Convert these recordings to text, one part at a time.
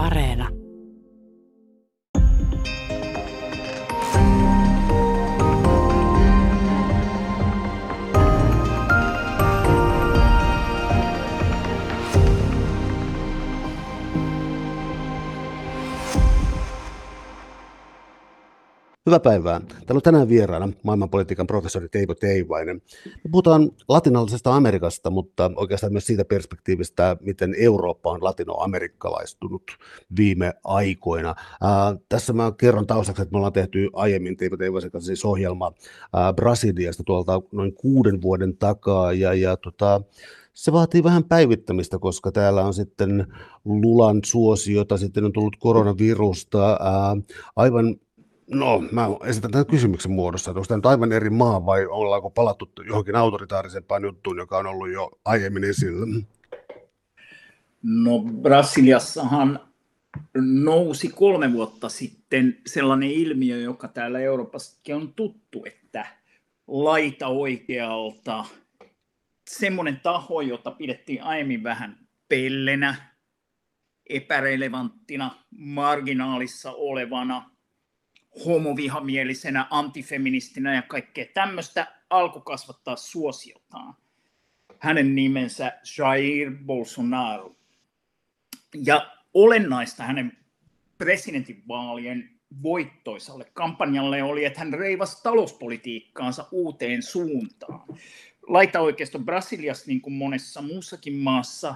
Areena. Hyvää päivää. Täällä on tänään vieraana maailmanpolitiikan professori Teivo Teivainen. Me puhutaan latinalaisesta Amerikasta, mutta oikeastaan myös siitä perspektiivistä, miten Eurooppa on latinoamerikkalaistunut viime aikoina. Ää, tässä mä kerron taustaksi, että me ollaan tehty aiemmin Teivo Teivaisen kanssa siis ohjelma ää, Brasiliasta tuolta noin kuuden vuoden takaa, ja, ja tota, se vaatii vähän päivittämistä, koska täällä on sitten Lulan suosiota, sitten on tullut koronavirusta, ää, aivan No, mä esitän tämän kysymyksen muodossa, että onko tämä nyt aivan eri maa vai ollaanko palattu johonkin autoritaarisempaan juttuun, joka on ollut jo aiemmin esillä? No Brasiliassahan nousi kolme vuotta sitten sellainen ilmiö, joka täällä Euroopassakin on tuttu, että laita oikealta semmoinen taho, jota pidettiin aiemmin vähän pellenä, epärelevanttina, marginaalissa olevana, homovihamielisenä, antifeministinä ja kaikkea tämmöistä alkoi kasvattaa suosiotaan. Hänen nimensä Jair Bolsonaro. Ja olennaista hänen presidentinvaalien voittoisalle kampanjalle oli, että hän reivasi talouspolitiikkaansa uuteen suuntaan. Laitaoikeisto Brasiliassa, niin kuin monessa muussakin maassa,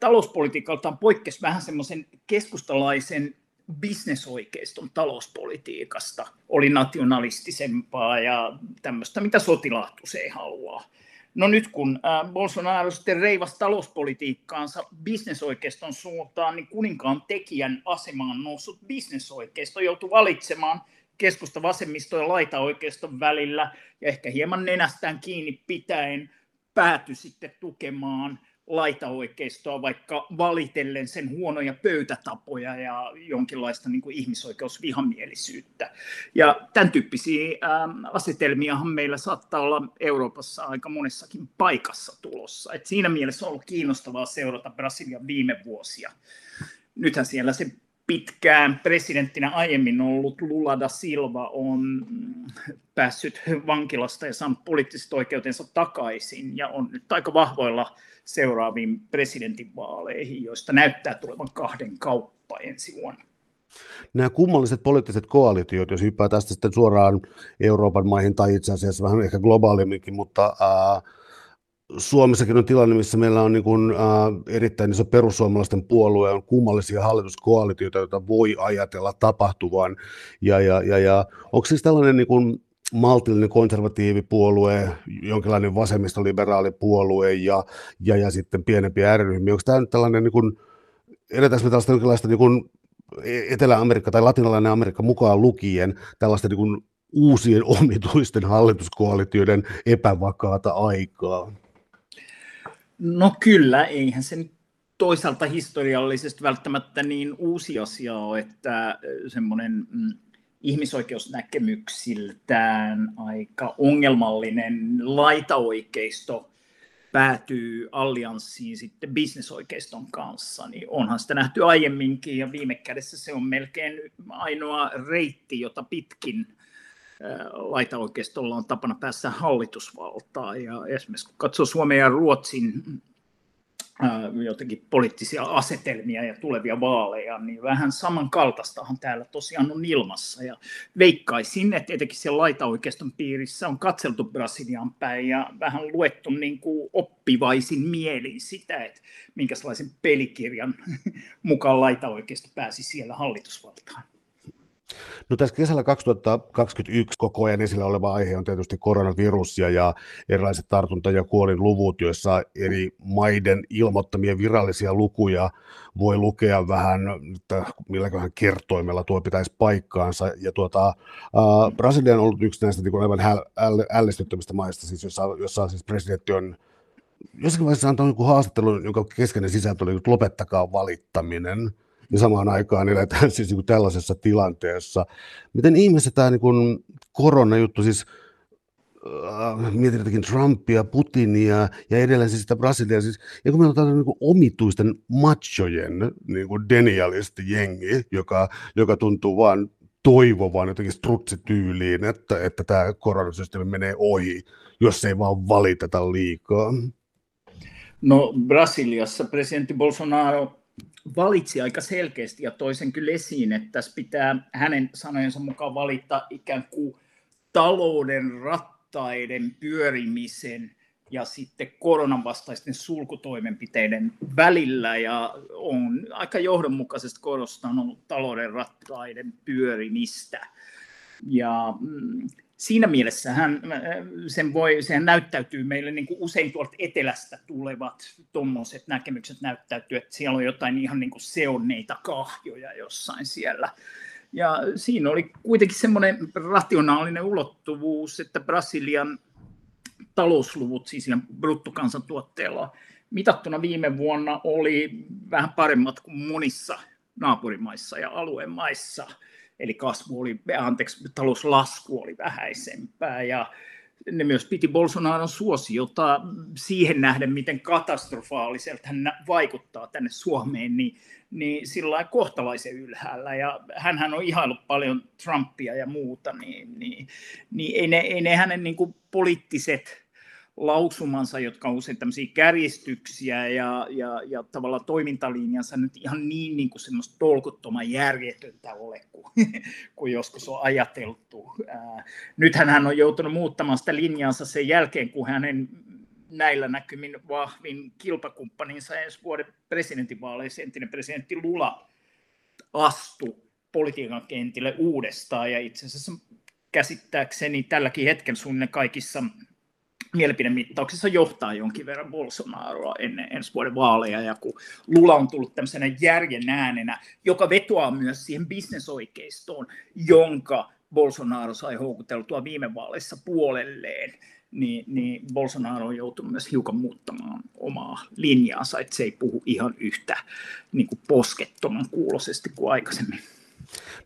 talouspolitiikaltaan poikkesi vähän semmoisen keskustalaisen bisnesoikeiston talouspolitiikasta oli nationalistisempaa ja tämmöistä, mitä sotilahtus ei halua. No nyt kun Bolsonaro sitten reivasi talouspolitiikkaansa bisnesoikeiston suuntaan, niin kuninkaan tekijän asemaan noussut bisnesoikeisto joutui valitsemaan keskusta vasemmisto ja laitaoikeiston välillä ja ehkä hieman nenästään kiinni pitäen päätyi sitten tukemaan laitaoikeistoa, vaikka valitellen sen huonoja pöytätapoja ja jonkinlaista niin kuin ihmisoikeusvihamielisyyttä. Ja tämän tyyppisiä ähm, asetelmiahan meillä saattaa olla Euroopassa aika monessakin paikassa tulossa. Et siinä mielessä on ollut kiinnostavaa seurata Brasilian viime vuosia. Nythän siellä se pitkään presidenttinä aiemmin ollut Lula da Silva on päässyt vankilasta ja saanut poliittiset oikeutensa takaisin ja on nyt aika vahvoilla seuraaviin presidentinvaaleihin, joista näyttää tulevan kahden kauppa ensi vuonna. Nämä kummalliset poliittiset koalitiot, jos hyppää tästä sitten suoraan Euroopan maihin tai itse asiassa vähän ehkä globaalimminkin, mutta ää, Suomessakin on tilanne, missä meillä on niin kuin, ää, erittäin iso perussuomalaisten puolue, on kummallisia hallituskoalitioita, joita voi ajatella tapahtuvan. Ja, ja, ja, ja onko siis tällainen niin kuin, maltillinen konservatiivipuolue, jonkinlainen vasemmistoliberaalipuolue ja, ja, ja sitten pienempiä R-ryhmiä. Onko tämä nyt tällainen, niin kuin, edetäänkö me tällaista jonkinlaista niin kuin Etelä-Amerikka tai latinalainen Amerikka mukaan lukien tällaista niin kuin uusien omituisten hallituskoalitioiden epävakaata aikaa? No kyllä, eihän se nyt toisaalta historiallisesti välttämättä niin uusi asia ole, että semmoinen mm, ihmisoikeusnäkemyksiltään aika ongelmallinen laitaoikeisto päätyy allianssiin sitten bisnesoikeiston kanssa, niin onhan sitä nähty aiemminkin ja viime kädessä se on melkein ainoa reitti, jota pitkin laitaoikeistolla on tapana päässä hallitusvaltaan. Ja esimerkiksi kun katsoo Suomen ja Ruotsin jotenkin poliittisia asetelmia ja tulevia vaaleja, niin vähän samankaltaistahan täällä tosiaan on ilmassa. Ja veikkaisin, että tietenkin siellä laitaoikeiston piirissä on katseltu Brasilian päin ja vähän luettu niin kuin oppivaisin mielin sitä, että minkälaisen pelikirjan mukaan laitaoikeisto pääsi siellä hallitusvaltaan. No tässä kesällä 2021 koko ajan esillä oleva aihe on tietysti koronavirus ja, ja erilaiset tartunta- ja kuolinluvut, joissa eri maiden ilmoittamia virallisia lukuja voi lukea vähän, että milläköhän kertoimella tuo pitäisi paikkaansa. Ja tuota, äh, Brasilia on ollut yksi näistä niin aivan häl, äl, maista, siis jossa, jossa siis presidentti on jossakin vaiheessa antanut joku haastattelu, jonka keskeinen sisältö oli, että lopettakaa valittaminen – ja samaan aikaan eletään siis niin kuin tällaisessa tilanteessa. Miten ihmeessä tämä niin kuin koronajuttu, siis äh, mietin jotenkin Trumpia, Putinia ja edelleen siis sitä Brasiliaa. Siis, ja kun meillä on tällainen niin omituisten machojen niin kuin jengi, joka, joka tuntuu vaan toivovan jotenkin strutsityyliin, että, että tämä koronasysteemi menee ohi, jos ei vaan valiteta liikaa. No Brasiliassa presidentti Bolsonaro valitsi aika selkeästi ja toisen kyllä esiin, että tässä pitää hänen sanojensa mukaan valita ikään kuin talouden rattaiden pyörimisen ja sitten koronan vastaisten sulkutoimenpiteiden välillä ja on aika johdonmukaisesti korostanut talouden rattaiden pyörimistä. Ja mm, siinä mielessä hän, sen voi, sehän näyttäytyy meille niin kuin usein tuolta etelästä tulevat tuommoiset näkemykset näyttäytyy, että siellä on jotain ihan niin kuin seonneita kahjoja jossain siellä. Ja siinä oli kuitenkin semmoinen rationaalinen ulottuvuus, että Brasilian talousluvut, siis bruttokansantuotteella mitattuna viime vuonna oli vähän paremmat kuin monissa naapurimaissa ja alueen maissa. Eli kasvu oli, anteeksi, talouslasku oli vähäisempää ja ne myös piti Bolsonaron suosiota siihen nähden, miten katastrofaaliselta hän vaikuttaa tänne Suomeen, niin, niin sillä kohtalaisen ylhäällä. Ja hän on ihaillut paljon Trumpia ja muuta, niin, niin, niin ei, ne, ei ne hänen niin kuin poliittiset lausumansa, jotka on usein tämmöisiä kärjistyksiä ja, ja, ja tavallaan toimintalinjansa nyt ihan niin, niin kuin semmoista tolkuttoman järjetöntä ole kuin, kuin joskus on ajateltu. Ää, nythän hän on joutunut muuttamaan sitä linjansa sen jälkeen, kun hänen näillä näkymin vahvin kilpakumppaninsa ensi vuoden presidentinvaaleissa entinen presidentti Lula astui politiikan kentille uudestaan ja itse asiassa käsittääkseni tälläkin hetkellä suunnilleen kaikissa mielipidemittauksissa johtaa jonkin verran Bolsonaroa ennen ensi vuoden vaaleja, ja kun Lula on tullut tämmöisenä järjen äänenä, joka vetoaa myös siihen bisnesoikeistoon, jonka Bolsonaro sai houkuteltua viime vaaleissa puolelleen, niin, niin Bolsonaro on joutunut myös hiukan muuttamaan omaa linjaansa, että se ei puhu ihan yhtä niin kuin poskettoman kuulosesti kuin aikaisemmin.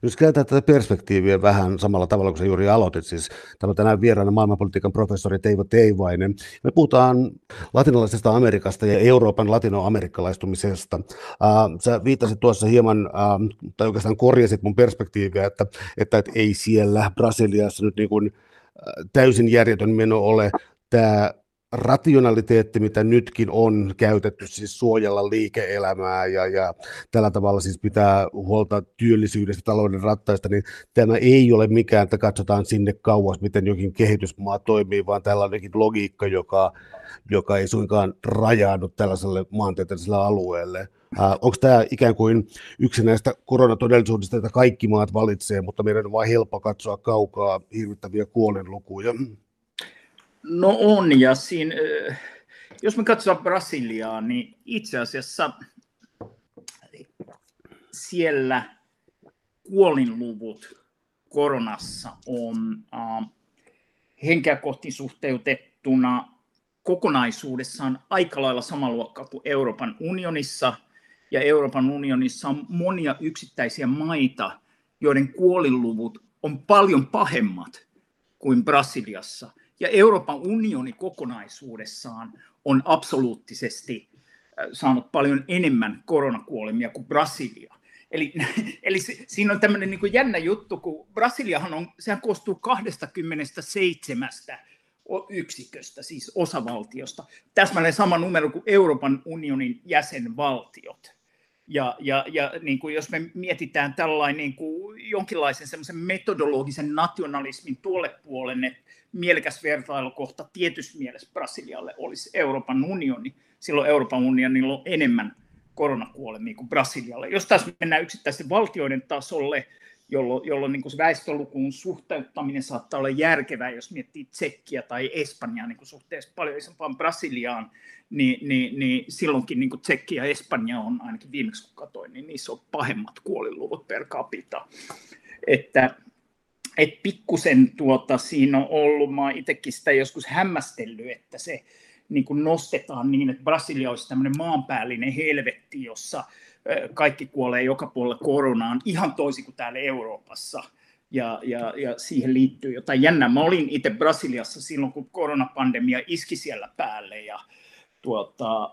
Nyt kääntää tätä perspektiiviä vähän samalla tavalla kuin sä juuri aloitit. Siis on tänään vieraana maailmanpolitiikan professori Teivo Teivainen. Me puhutaan latinalaisesta Amerikasta ja Euroopan latinoamerikkalaistummisesta. Äh, sä viittasit tuossa hieman, äh, tai oikeastaan korjasit mun perspektiiviä, että, että, että ei siellä Brasiliassa nyt niin kuin, äh, täysin järjetön meno ole tämä rationaliteetti, mitä nytkin on käytetty, siis suojella liike-elämää ja, ja tällä tavalla siis pitää huolta työllisyydestä, talouden rattaista, niin tämä ei ole mikään, että katsotaan sinne kauas, miten jokin kehitysmaa toimii, vaan tällainenkin logiikka, joka, joka ei suinkaan rajaannu tällaiselle maantieteelliselle alueelle. Onko tämä ikään kuin yksi näistä koronatodellisuudesta, että kaikki maat valitsee, mutta meidän on vain helppo katsoa kaukaa hirvittäviä kuolinlukuja? No on, ja siinä, jos me katsotaan Brasiliaa, niin itse asiassa siellä kuolinluvut koronassa on äh, henkeä kohti suhteutettuna kokonaisuudessaan aika lailla sama luokka kuin Euroopan unionissa, ja Euroopan unionissa on monia yksittäisiä maita, joiden kuolinluvut on paljon pahemmat kuin Brasiliassa – ja Euroopan unioni kokonaisuudessaan on absoluuttisesti äh, saanut paljon enemmän koronakuolemia kuin Brasilia. Eli, eli siinä on tämmöinen niin jännä juttu, kun Brasiliahan on, sehän koostuu 27 yksiköstä, siis osavaltiosta. Täsmälleen sama numero kuin Euroopan unionin jäsenvaltiot. Ja, ja, ja niin kuin jos me mietitään tällainen niin kuin jonkinlaisen semmoisen metodologisen nationalismin tuolle puolen, että mielekäs vertailukohta tietyssä mielessä Brasilialle olisi Euroopan unioni. Silloin Euroopan unionilla on enemmän koronakuolemia kuin Brasilialle. Jos tässä mennään yksittäisten valtioiden tasolle, jolloin, jolloin niin kuin väestölukuun suhteuttaminen saattaa olla järkevää, jos miettii Tsekkiä tai Espanjaa niin kuin suhteessa paljon isompaan Brasiliaan, niin, niin, niin silloinkin niin kuin Tsekki ja Espanja on ainakin viimeksi kun katsoin, niin niissä on pahemmat kuoliluvut per capita. Että et pikkusen tuota, siinä on ollut, mä itsekin sitä joskus hämmästellyt, että se niin kuin nostetaan niin, että Brasilia olisi tämmöinen maanpäällinen helvetti, jossa kaikki kuolee joka puolella koronaan, ihan toisin kuin täällä Euroopassa. ja, ja, ja siihen liittyy jotain jännää. Mä olin itse Brasiliassa silloin, kun koronapandemia iski siellä päälle ja, tuota,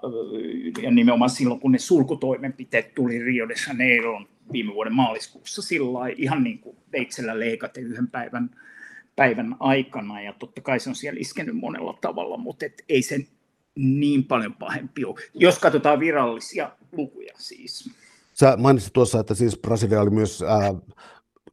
ja nimenomaan silloin, kun ne sulkutoimenpiteet tuli Rio de Janeiroon viime vuoden maaliskuussa sillä ihan niin kuin veitsellä leikaten yhden päivän, päivän aikana, ja totta kai se on siellä iskenyt monella tavalla, mutta et ei se niin paljon pahempi ole, jos katsotaan virallisia lukuja siis. Sä mainitsit tuossa, että siis Brasilia oli myös ää,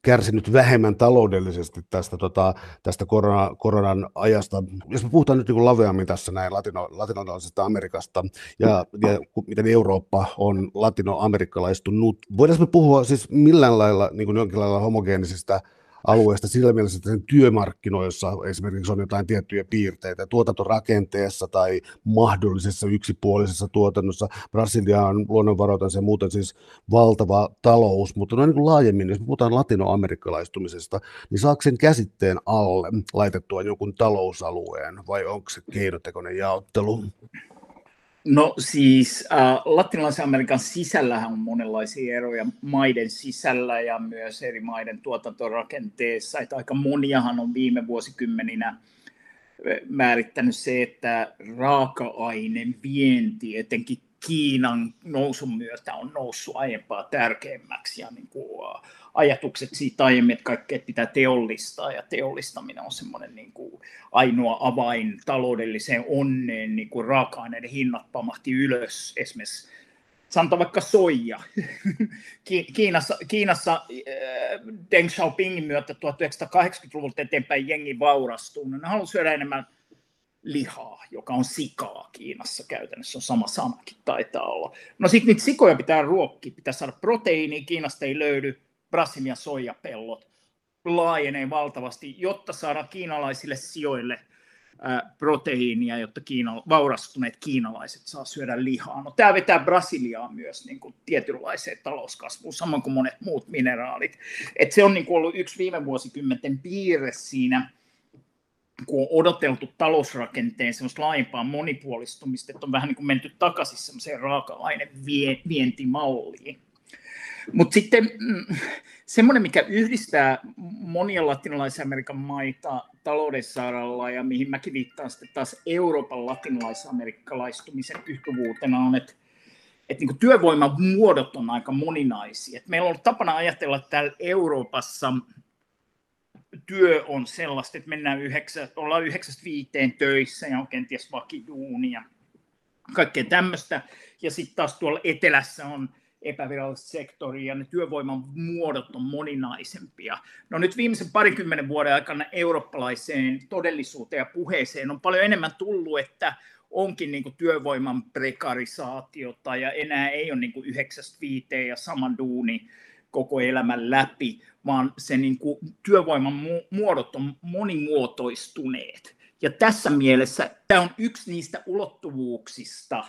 kärsinyt vähemmän taloudellisesti tästä, tota, tästä korona, koronan ajasta. Jos me puhutaan nyt niin laveammin tässä näin latino, latinalaisesta Amerikasta ja, ja miten Eurooppa on latinoamerikkalaistunut, voidaanko me puhua siis millään lailla niin kuin jonkin lailla homogeenisista alueesta sillä mielessä, että sen työmarkkinoissa esimerkiksi on jotain tiettyjä piirteitä tuotantorakenteessa tai mahdollisessa yksipuolisessa tuotannossa. Brasilia on luonnonvaroitansa ja muuten siis valtava talous, mutta noin niin kuin laajemmin, jos puhutaan latinoamerikkalaistamisesta, niin saako sen käsitteen alle laitettua jonkun talousalueen vai onko se keinotekoinen jaottelu? No siis äh, latinalaisen Amerikan sisällähän on monenlaisia eroja maiden sisällä ja myös eri maiden tuotantorakenteessa. Että aika moniahan on viime vuosikymmeninä äh, määrittänyt se, että raaka-aineen vienti, etenkin Kiinan nousun myötä on noussut aiempaa tärkeämmäksi ja niin kuin, uh, ajatukset siitä aiemmin, että kaikkea pitää teollistaa ja teollistaminen on semmoinen niin kuin ainoa avain taloudelliseen onneen, niin kuin raaka-aineiden hinnat pamahti ylös esimerkiksi sanotaan vaikka soija. Kiinassa, Kiinassa äh, Deng Xiaopingin myötä 1980-luvulta eteenpäin jengi vaurastuu. Ne haluaa syödä enemmän lihaa, joka on sikaa Kiinassa käytännössä, on sama sanakin taitaa olla. No sitten niitä sikoja pitää ruokkia, pitää saada proteiiniä, Kiinasta ei löydy, Brasilian soijapellot laajenee valtavasti, jotta saadaan kiinalaisille sijoille proteiinia, jotta Kiina, vaurastuneet kiinalaiset saa syödä lihaa. No, tämä vetää Brasiliaa myös niin kuin tietynlaiseen talouskasvuun, samoin kuin monet muut mineraalit. Et se on niin kuin ollut yksi viime vuosikymmenten piirre siinä, kun on odoteltu talousrakenteen semmoista laajempaa monipuolistumista, että on vähän niin kuin menty takaisin semmoiseen raaka-ainevientimalliin. Mutta sitten mm, semmoinen, mikä yhdistää monia latinalais-Amerikan maita talouden saralla ja mihin mäkin viittaan sitten taas Euroopan latinalais-amerikkalaistumisen yhtyvuutena on, että että niin työvoiman muodot on aika moninaisia. Et meillä on ollut tapana ajatella, että täällä Euroopassa työ on sellaista, että mennään yhdeksä, ollaan yhdeksästä viiteen töissä ja on kenties vakiduunia, kaikkea tämmöistä. Ja sitten taas tuolla etelässä on epävirallista sektoria ja ne työvoiman muodot on moninaisempia. No nyt viimeisen parikymmenen vuoden aikana eurooppalaiseen todellisuuteen ja puheeseen on paljon enemmän tullut, että onkin niin kuin työvoiman prekarisaatiota ja enää ei ole niin kuin yhdeksästä viiteen ja sama duuni koko elämän läpi, vaan se niin kuin työvoiman muodot on monimuotoistuneet. Ja tässä mielessä tämä on yksi niistä ulottuvuuksista,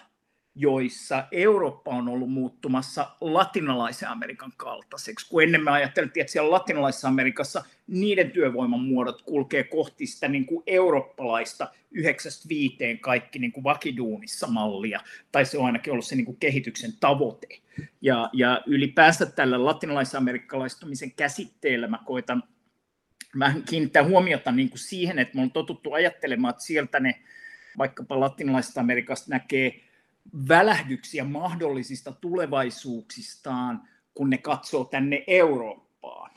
joissa Eurooppa on ollut muuttumassa latinalaisen Amerikan kaltaiseksi, kun ennen me ajattelin, että siellä latinalaisessa Amerikassa niiden työvoiman muodot kulkee kohti sitä niin kuin eurooppalaista yhdeksästä viiteen kaikki niin kuin vakiduunissa mallia, tai se on ainakin ollut se niin kuin kehityksen tavoite. Ja, ja ylipäänsä tällä latinalais-amerikkalaistumisen käsitteellä mä koitan vähän kiinnittää huomiota niin kuin siihen, että me on totuttu ajattelemaan, että sieltä ne vaikkapa latinalaisesta Amerikasta näkee välähdyksiä mahdollisista tulevaisuuksistaan, kun ne katsoo tänne Eurooppaan.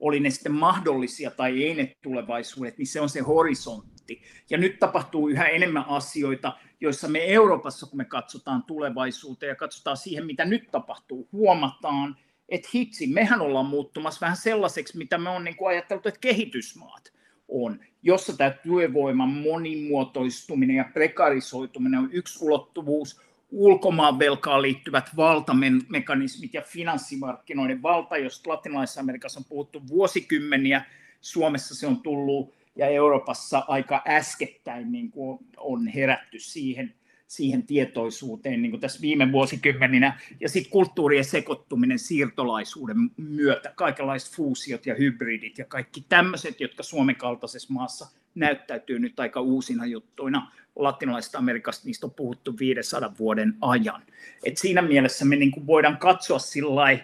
Oli ne sitten mahdollisia tai ei ne tulevaisuudet, niin se on se horisontti. Ja nyt tapahtuu yhä enemmän asioita, joissa me Euroopassa, kun me katsotaan tulevaisuuteen ja katsotaan siihen, mitä nyt tapahtuu, huomataan, että hitsi, mehän ollaan muuttumassa vähän sellaiseksi, mitä me on niin kuin että kehitysmaat on, jossa tämä työvoiman monimuotoistuminen ja prekarisoituminen on yksi ulottuvuus, ulkomaan velkaan liittyvät valtamekanismit ja finanssimarkkinoiden valta, josta latinalaisessa Amerikassa on puhuttu vuosikymmeniä, Suomessa se on tullut ja Euroopassa aika äskettäin niin kuin on herätty siihen siihen tietoisuuteen niin kuin tässä viime vuosikymmeninä. Ja sitten kulttuurien sekoittuminen siirtolaisuuden myötä, kaikenlaiset fuusiot ja hybridit ja kaikki tämmöiset, jotka Suomen kaltaisessa maassa näyttäytyy nyt aika uusina juttuina. Latinalaisesta Amerikasta niistä on puhuttu 500 vuoden ajan. Et siinä mielessä me niin kuin voidaan katsoa sillä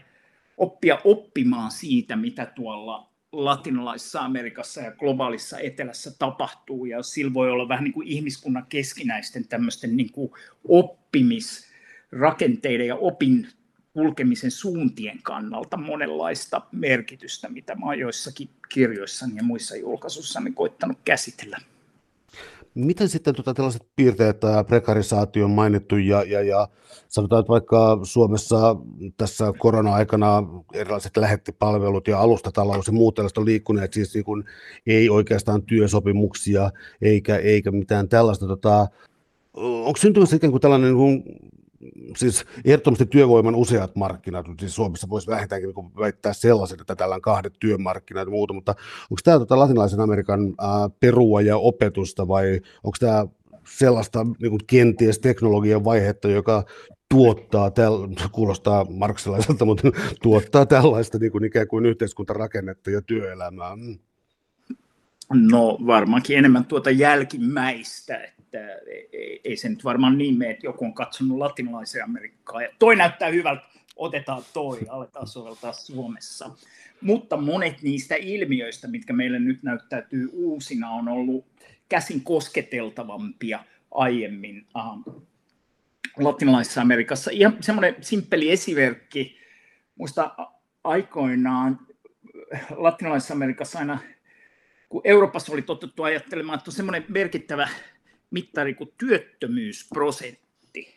oppia oppimaan siitä, mitä tuolla latinalaisessa Amerikassa ja globaalissa etelässä tapahtuu, ja sillä voi olla vähän niin kuin ihmiskunnan keskinäisten tämmöisten niin kuin oppimisrakenteiden ja opin kulkemisen suuntien kannalta monenlaista merkitystä, mitä mä oon joissakin kirjoissani ja muissa julkaisuissani koittanut käsitellä. Miten sitten tuota, tällaiset piirteet, tämä prekarisaatio on mainittu ja, ja, ja sanotaan, että vaikka Suomessa tässä korona-aikana erilaiset lähettipalvelut ja alustatalous ja muut tällaista on liikkuneet, siis niin kuin ei oikeastaan työsopimuksia eikä, eikä mitään tällaista. Tota, onko syntymässä ikään kuin tällainen niin kuin siis ehdottomasti työvoiman useat markkinat, siis Suomessa voisi vähintäänkin niin väittää sellaisen, että täällä on kahdet työmarkkinat ja muuta, mutta onko tämä tota latinalaisen Amerikan ää, perua ja opetusta vai onko tämä sellaista niin kuin kenties teknologian vaihetta, joka tuottaa, täl, kuulostaa marksilaiselta, mutta tuottaa tällaista niin kuin ikään kuin yhteiskuntarakennetta ja työelämää. Mm. No varmaankin enemmän tuota jälkimmäistä, että ei, ei se nyt varmaan niin mene, että joku on katsonut latinalaisen Amerikkaa ja toi näyttää hyvältä, otetaan toi, aletaan soveltaa Suomessa. Mutta monet niistä ilmiöistä, mitkä meille nyt näyttäytyy uusina, on ollut käsin kosketeltavampia aiemmin uh, latinalaisessa Amerikassa. Ihan semmoinen simppeli esimerkki, muista aikoinaan latinalaisessa Amerikassa aina, kun Euroopassa oli totuttu ajattelemaan, että on semmoinen merkittävä mittari kuin työttömyysprosentti.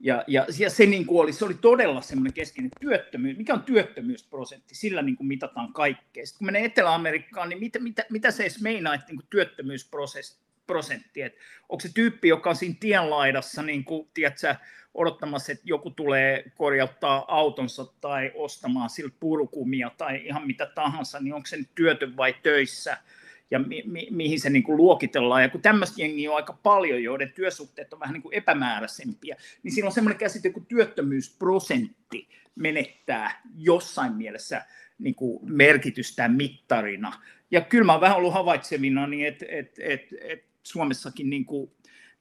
Ja, ja, ja se, niin kuin oli, se oli todella semmoinen keskeinen työttömyys. Mikä on työttömyysprosentti? Sillä niin kuin mitataan kaikkea. Sitten kun menee Etelä-Amerikkaan, niin mitä, mitä, mitä se edes meinaa, että niin kuin työttömyysprosentti? Että onko se tyyppi, joka on siinä tienlaidassa niin kuin, tiedätkö, odottamassa, että joku tulee korjauttaa autonsa tai ostamaan sillä purukumia tai ihan mitä tahansa, niin onko se nyt työtön vai töissä – ja mi, mi, mihin se niin kuin luokitellaan. Ja kun tämmöistä jengiä on aika paljon, joiden työsuhteet on vähän niin kuin epämääräisempiä, niin siinä on semmoinen käsite kuin työttömyysprosentti menettää jossain mielessä niin kuin merkitystä mittarina. Ja kyllä mä oon vähän ollut havaitsevina, niin että et, et, et Suomessakin niin kuin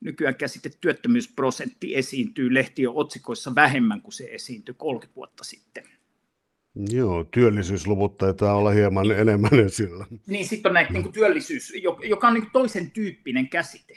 nykyään käsite työttömyysprosentti esiintyy lehtien otsikoissa vähemmän kuin se esiintyi 30 vuotta sitten. Joo, työllisyysluvut taitaa olla hieman enemmän esillä. Niin, sitten on näitä niin kuin työllisyys, joka on niin kuin toisen tyyppinen käsite.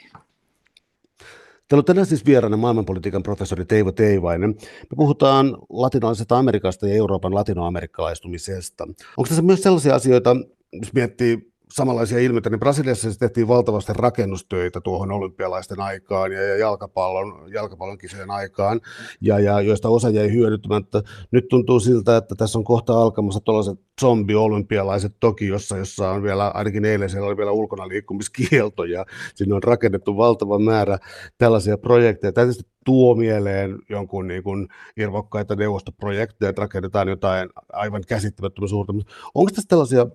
Täällä on tänään siis vieraana maailmanpolitiikan professori Teivo Teivainen. Me puhutaan latinalaisesta Amerikasta ja Euroopan latinoamerikkalaisumisesta. Onko tässä myös sellaisia asioita, jos miettii samanlaisia ilmiöitä, niin Brasiliassa siis tehtiin valtavasti rakennustöitä tuohon olympialaisten aikaan ja, ja jalkapallon, jalkapallon kisojen aikaan, ja, ja joista osa jäi hyödyttämättä. Nyt tuntuu siltä, että tässä on kohta alkamassa tuollaiset zombi-olympialaiset Tokiossa, jossa on vielä, ainakin eilen siellä oli vielä ulkona liikkumiskielto, ja sinne on rakennettu valtava määrä tällaisia projekteja. Tietysti tuo mieleen jonkun niin kuin irvokkaita neuvostoprojekteja, että rakennetaan jotain aivan käsittämättömän suurta. Onko tässä tällaisia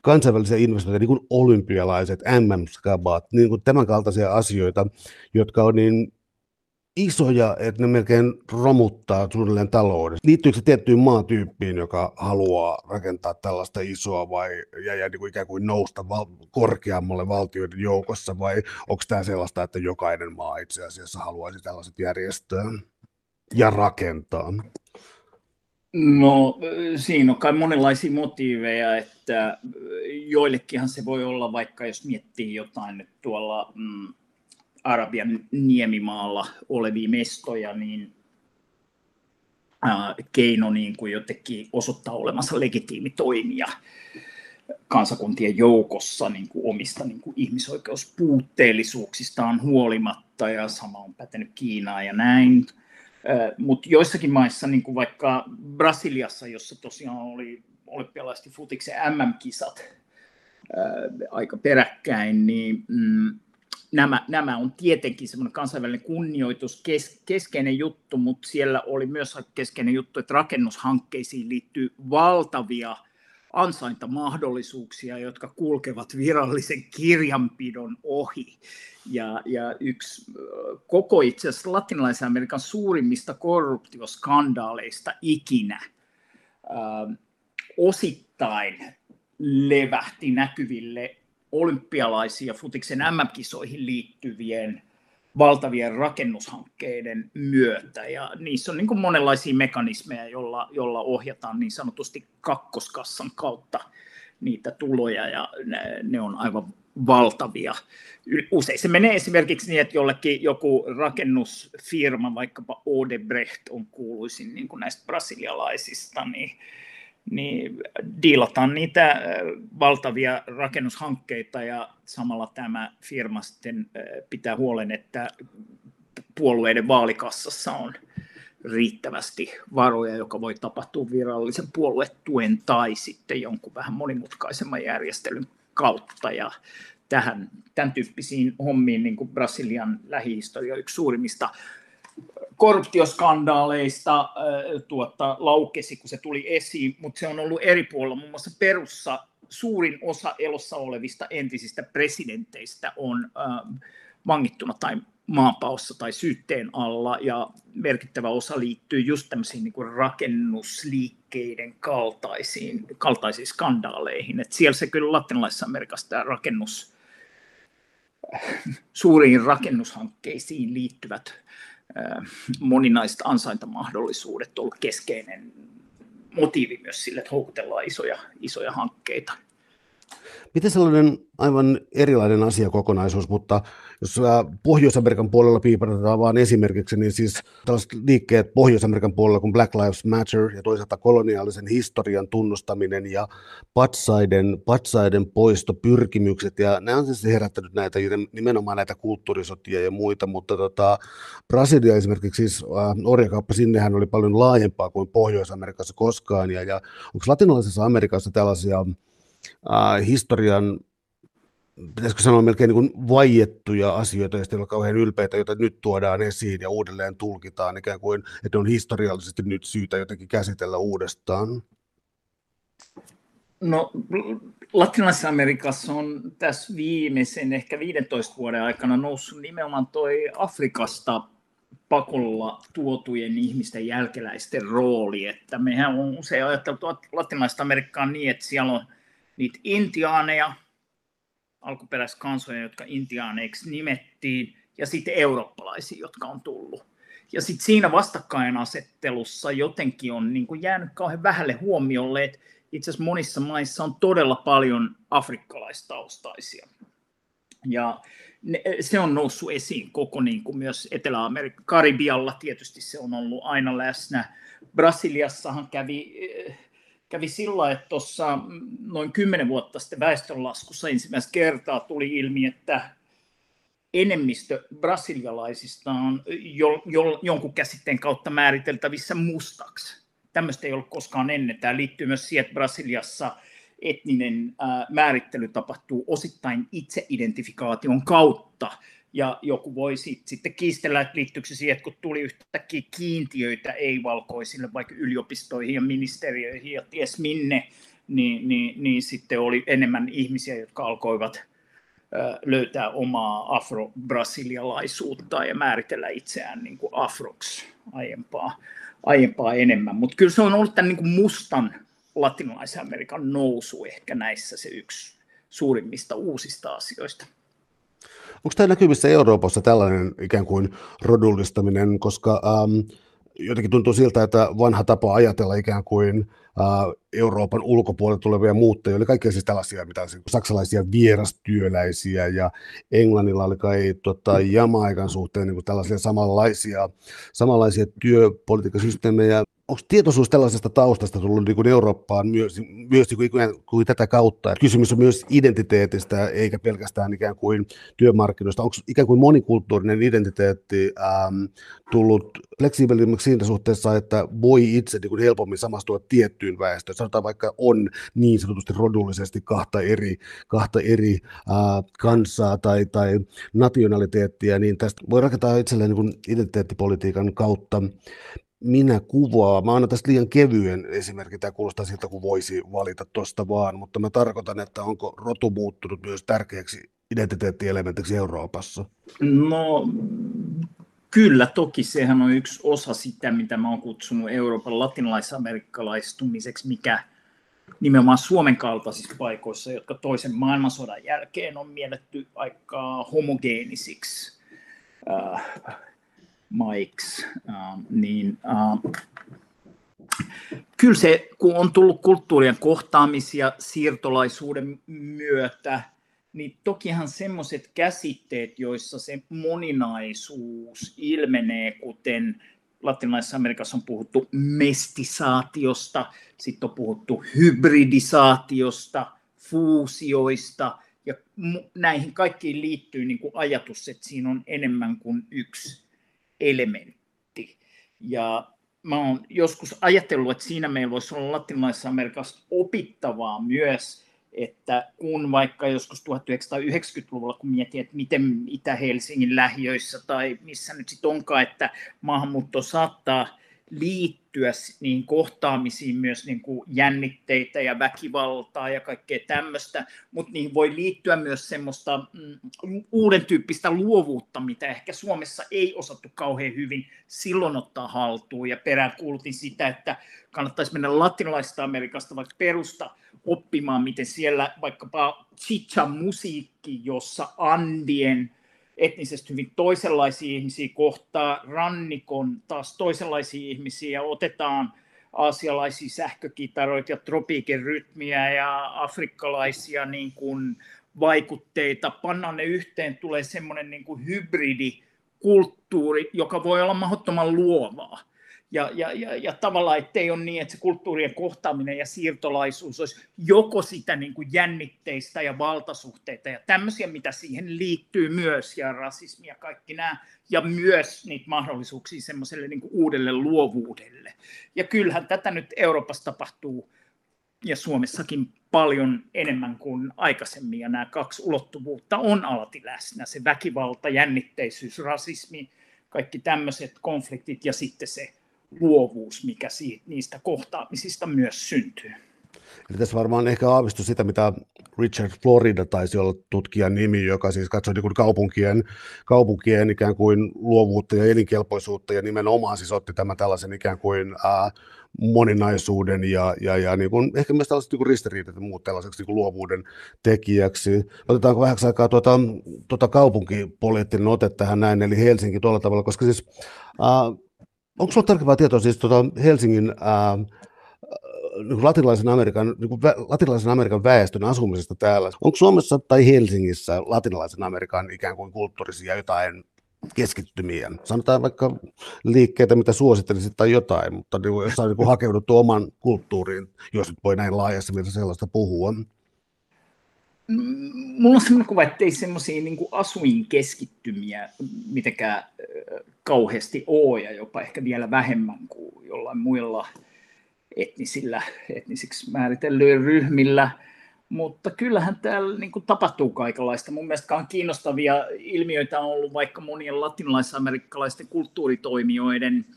kansainvälisiä investointeja, niin kuin olympialaiset, MM-skabat, niin kuin tämän kaltaisia asioita, jotka on niin isoja, että ne melkein romuttaa suunnilleen talouden. Liittyykö se tiettyyn maatyyppiin, joka haluaa rakentaa tällaista isoa vai ja, ja niin kuin ikään kuin nousta val- korkeammalle valtioiden joukossa vai onko tämä sellaista, että jokainen maa itse asiassa haluaisi tällaiset järjestää ja rakentaa? No siinä on kai monenlaisia motiiveja, että joillekinhan se voi olla vaikka jos miettii jotain nyt tuolla mm, Arabian niemimaalla olevia mestoja, niin keino niin kuin jotenkin osoittaa olemassa legitiimi toimija kansakuntien joukossa niin kuin omista niin kuin ihmisoikeuspuutteellisuuksistaan huolimatta, ja sama on pätenyt Kiinaa ja näin. Mutta joissakin maissa, niin kuin vaikka Brasiliassa, jossa tosiaan oli olympialaisesti futiksen MM-kisat ää, aika peräkkäin, niin mm, nämä, nämä on tietenkin semmoinen kansainvälinen kunnioitus, kes, keskeinen juttu, mutta siellä oli myös keskeinen juttu, että rakennushankkeisiin liittyy valtavia ansaintamahdollisuuksia, jotka kulkevat virallisen kirjanpidon ohi. Ja, ja yksi koko itse asiassa latinalaisen Amerikan suurimmista korruptioskandaaleista ikinä ää, osittain levähti näkyville olympialaisia futiksen MM-kisoihin liittyvien valtavien rakennushankkeiden myötä. Ja niissä on niin kuin monenlaisia mekanismeja, joilla, joilla ohjataan niin sanotusti kakkoskassan kautta niitä tuloja ja ne, ne on aivan valtavia. Usein se menee esimerkiksi niin, että jollekin joku rakennusfirma, vaikkapa Odebrecht on kuuluisin niin kuin näistä brasilialaisista, niin, niin diilataan niitä äh, valtavia rakennushankkeita ja samalla tämä firma sitten äh, pitää huolen, että puolueiden vaalikassassa on riittävästi varoja, joka voi tapahtua virallisen puoluetuen tai sitten jonkun vähän monimutkaisemman järjestelyn kautta. Ja tähän, tämän tyyppisiin hommiin niin kuin Brasilian lähihistoria yksi suurimmista korruptioskandaaleista äh, tuota, laukesi, kun se tuli esiin, mutta se on ollut eri puolilla. Muun muassa Perussa suurin osa elossa olevista entisistä presidenteistä on äh, vangittuna tai maapaossa tai syytteen alla, ja merkittävä osa liittyy just tämmöisiin niin rakennusliikkeiden kaltaisiin, kaltaisiin skandaaleihin. Et siellä se kyllä latinalaisessa Amerikassa tämä rakennus, suuriin rakennushankkeisiin liittyvät moninaiset ansaintamahdollisuudet ollut keskeinen motiivi myös sille, että houkutellaan isoja, isoja hankkeita. Miten sellainen aivan erilainen asiakokonaisuus, mutta jos Pohjois-Amerikan puolella piipatetaan vain esimerkiksi, niin siis tällaiset liikkeet Pohjois-Amerikan puolella kuin Black Lives Matter ja toisaalta koloniaalisen historian tunnustaminen ja patsaiden, patsaiden poistopyrkimykset, ja nämä on siis herättänyt näitä, nimenomaan näitä kulttuurisotia ja muita, mutta tota, Brasilia esimerkiksi, siis äh, orjakauppa sinnehän oli paljon laajempaa kuin Pohjois-Amerikassa koskaan, ja, ja onko latinalaisessa Amerikassa tällaisia äh, historian pitäisikö sanoa melkein niin kuin vaiettuja asioita, sitten on kauhean ylpeitä, joita nyt tuodaan esiin ja uudelleen tulkitaan, ikään kuin, että on historiallisesti nyt syytä jotenkin käsitellä uudestaan? No, Latinalaisessa Amerikassa on tässä viimeisen ehkä 15 vuoden aikana noussut nimenomaan toi Afrikasta pakolla tuotujen ihmisten jälkeläisten rooli, että mehän on usein ajateltu Latinalaista Amerikkaa niin, että siellä on niitä intiaaneja, alkuperäiskansoja, jotka intiaaneiksi nimettiin, ja sitten eurooppalaisia, jotka on tullut. Ja sitten siinä vastakkainasettelussa jotenkin on niin kuin jäänyt kauhean vähälle huomiolle, että itse asiassa monissa maissa on todella paljon afrikkalaistaustaisia. Ja ne, se on noussut esiin koko niin kuin myös Etelä-Amerikan, Karibialla tietysti se on ollut aina läsnä. Brasiliassahan kävi kävi sillä, että tuossa noin kymmenen vuotta sitten väestönlaskussa ensimmäistä kertaa tuli ilmi, että enemmistö brasilialaisista on jo, jo, jonkun käsitteen kautta määriteltävissä mustaksi. Tämmöistä ei ollut koskaan ennen. Tämä liittyy myös siihen, että Brasiliassa etninen ää, määrittely tapahtuu osittain itseidentifikaation kautta, ja joku voi sit, sitten kiistellä, että liittyykö se siihen, että kun tuli yhtäkkiä kiintiöitä ei-valkoisille, vaikka yliopistoihin ja ministeriöihin ja ties minne, niin, niin, niin sitten oli enemmän ihmisiä, jotka alkoivat löytää omaa afro-brasilialaisuutta ja määritellä itseään niin kuin afroksi aiempaa, aiempaa enemmän. Mutta kyllä se on ollut tämän niin kuin mustan latinalaisen Amerikan nousu ehkä näissä se yksi suurimmista uusista asioista. Onko tämä näkyvissä Euroopassa tällainen ikään kuin rodullistaminen, koska ähm, jotenkin tuntuu siltä, että vanha tapa ajatella ikään kuin äh, Euroopan ulkopuolelta tulevia muuttajia oli kaikkia siis tällaisia, mitä siis saksalaisia vierastyöläisiä ja Englannilla oli kai tota, Jamaikan suhteen niin kuin tällaisia samanlaisia, samanlaisia työpolitiikkasysteemejä onko tietoisuus tällaisesta taustasta tullut niin kuin Eurooppaan myös, myös niin kuin, kuin tätä kautta? Kysymys on myös identiteetistä, eikä pelkästään ikään kuin työmarkkinoista. Onko ikään kuin monikulttuurinen identiteetti ähm, tullut fleksiibilimmäksi siinä suhteessa, että voi itse niin kuin helpommin samastua tiettyyn väestöön? Sanotaan vaikka on niin sanotusti rodullisesti kahta eri, kahta eri äh, kansaa tai, tai nationaliteettia, niin tästä voi rakentaa itselleen niin identiteettipolitiikan kautta minä kuvaa. Mä annan tästä liian kevyen esimerkin, tämä kuulostaa siltä, kun voisi valita tuosta vaan, mutta mä tarkoitan, että onko rotu muuttunut myös tärkeäksi identiteettielementiksi Euroopassa? No kyllä, toki sehän on yksi osa sitä, mitä mä oon kutsunut Euroopan latinalaisamerikkalaistumiseksi, mikä nimenomaan Suomen kaltaisissa paikoissa, jotka toisen maailmansodan jälkeen on mielletty aika homogeenisiksi maiksi, niin kyllä se, kun on tullut kulttuurien kohtaamisia siirtolaisuuden myötä, niin tokihan semmoiset käsitteet, joissa se moninaisuus ilmenee, kuten latinalaisessa Amerikassa on puhuttu mestisaatiosta, sitten on puhuttu hybridisaatiosta, fuusioista, ja näihin kaikkiin liittyy niin kuin ajatus, että siinä on enemmän kuin yksi elementti. Ja mä oon joskus ajatellut, että siinä meillä voisi olla latinalaisessa Amerikassa opittavaa myös, että kun vaikka joskus 1990-luvulla, kun mietin, että miten Itä-Helsingin lähiöissä tai missä nyt sitten onkaan, että maahanmuutto saattaa liittyä niihin kohtaamisiin myös niin kuin jännitteitä ja väkivaltaa ja kaikkea tämmöistä, mutta niihin voi liittyä myös semmoista mm, uuden tyyppistä luovuutta, mitä ehkä Suomessa ei osattu kauhean hyvin silloin ottaa haltuun. Ja peräänkuulutin sitä, että kannattaisi mennä latinalaisesta Amerikasta vaikka perusta oppimaan, miten siellä vaikkapa chicha musiikki, jossa Andien etnisesti hyvin toisenlaisia ihmisiä kohtaa, rannikon taas toisenlaisia ihmisiä otetaan aasialaisia sähkökitaroita ja tropiikin rytmiä ja afrikkalaisia niin kuin vaikutteita, pannaan ne yhteen, tulee semmoinen niin kuin hybridikulttuuri, joka voi olla mahdottoman luovaa ja, ja, ja, ja tavallaan, ettei ole niin, että se kulttuurien kohtaaminen ja siirtolaisuus olisi joko sitä niin kuin jännitteistä ja valtasuhteita ja tämmöisiä, mitä siihen liittyy myös, ja rasismi ja kaikki nämä, ja myös niitä mahdollisuuksia semmoiselle niin kuin uudelle luovuudelle. Ja kyllähän tätä nyt Euroopassa tapahtuu, ja Suomessakin paljon enemmän kuin aikaisemmin, ja nämä kaksi ulottuvuutta on alati läsnä, se väkivalta, jännitteisyys, rasismi, kaikki tämmöiset konfliktit, ja sitten se luovuus, mikä siitä, niistä kohtaamisista myös syntyy. Eli tässä varmaan ehkä aavistu sitä, mitä Richard Florida taisi olla tutkijan nimi, joka siis katsoi niin kuin kaupunkien, kaupunkien ikään kuin luovuutta ja elinkelpoisuutta ja nimenomaan siis otti tämän tällaisen ikään kuin ää, moninaisuuden ja, ja, ja niin kuin, ehkä myös tällaiset niin ristiriidat ja muut tällaiseksi niin kuin luovuuden tekijäksi. Otetaanko vähäksi aikaa tuota, tuota kaupunkipoliittinen ote tähän näin, eli Helsinki tuolla tavalla, koska siis ää, onko sinulla tarkempaa tietoa siis tuota Helsingin ää, niin latinalaisen, Amerikan, niin kuin latinalaisen Amerikan väestön asumisesta täällä? Onko Suomessa tai Helsingissä latinalaisen Amerikan ikään kuin kulttuurisia jotain keskittymiä? Sanotaan vaikka liikkeitä, mitä suosittelisit tai jotain, mutta niin jos on niin hakeuduttu oman kulttuuriin, jos nyt voi näin laajassa mielessä sellaista puhua mulla on sellainen kuva, että ei semmoisia niin asuinkeskittymiä mitenkään kauheasti ole ja jopa ehkä vielä vähemmän kuin jollain muilla etnisillä, etnisiksi määritellyillä ryhmillä. Mutta kyllähän täällä niin kuin tapahtuu kaikenlaista. Mun mielestä on kiinnostavia ilmiöitä on ollut vaikka monien latinalaisamerikkalaisten kulttuuritoimijoiden –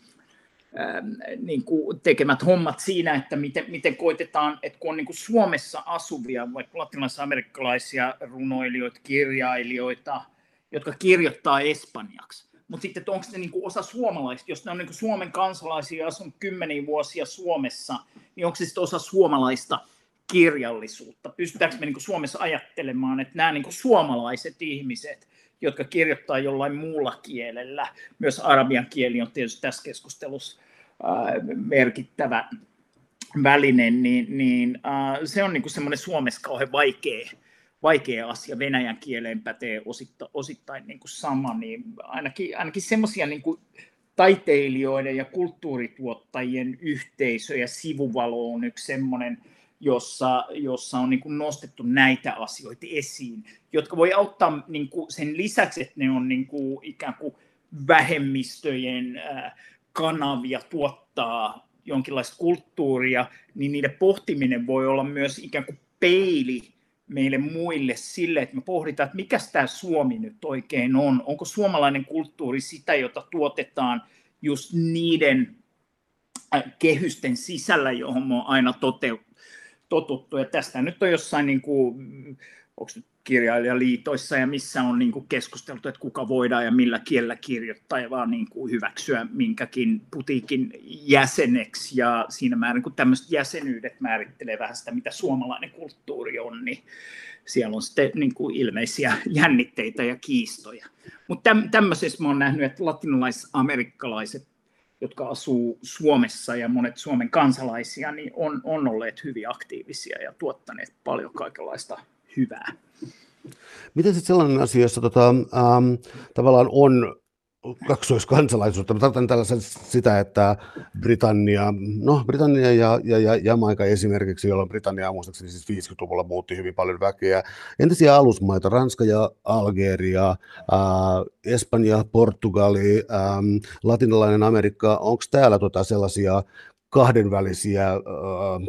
niin kuin tekemät hommat siinä, että miten, miten koitetaan, että kun on niin kuin Suomessa asuvia, vaikka latinalaisamerikkalaisia runoilijoita, kirjailijoita, jotka kirjoittaa espanjaksi, mutta sitten onko ne niin kuin osa suomalaista, jos ne on niin kuin Suomen kansalaisia asunut kymmeniä vuosia Suomessa, niin onko se sitten osa suomalaista kirjallisuutta? Pystytäänkö me niin kuin Suomessa ajattelemaan, että nämä niin kuin suomalaiset ihmiset, jotka kirjoittaa jollain muulla kielellä, myös arabian kieli on tietysti tässä keskustelussa merkittävä väline, niin, niin äh, se on niin semmoinen Suomessa kauhean vaikea, vaikea asia. Venäjän kieleen pätee osittain, osittain niin kuin sama, niin ainakin, ainakin semmoisia niin kuin taiteilijoiden ja kulttuurituottajien yhteisö ja sivuvalo on yksi semmoinen, jossa, jossa on niin kuin nostettu näitä asioita esiin, jotka voi auttaa niin kuin sen lisäksi, että ne on niin kuin ikään kuin vähemmistöjen äh, kanavia tuottaa jonkinlaista kulttuuria, niin niiden pohtiminen voi olla myös ikään kuin peili meille muille sille, että me pohditaan, että mikä tämä Suomi nyt oikein on. Onko suomalainen kulttuuri sitä, jota tuotetaan just niiden äh, kehysten sisällä, johon me on aina totuttu. Ja tästä nyt on jossain, niin kuin, onko nyt kirjailijaliitoissa ja missä on niin kuin keskusteltu, että kuka voidaan ja millä kielellä kirjoittaa ja vaan niin kuin hyväksyä minkäkin putiikin jäseneksi ja siinä määrin kun tämmöiset jäsenyydet määrittelee vähän sitä, mitä suomalainen kulttuuri on, niin siellä on sitten niin kuin ilmeisiä jännitteitä ja kiistoja. Mutta täm, tämmöisessä mä oon nähnyt, että latinalaisamerikkalaiset jotka asuu Suomessa ja monet Suomen kansalaisia, niin on, on olleet hyvin aktiivisia ja tuottaneet paljon kaikenlaista hyvää. Miten sitten sellainen asia, jossa tota, ähm, tavallaan on kaksoiskansalaisuutta. Mä tarkoitan tällaisen sitä, että Britannia, no Britannia ja, ja, ja Jamaika esimerkiksi, jolloin Britannia muistaakseni siis 50-luvulla muutti hyvin paljon väkeä. Entisiä alusmaita, Ranska ja Algeria, äh, Espanja, Portugali, ähm, latinalainen Amerikka, onko täällä tota sellaisia kahdenvälisiä, äh,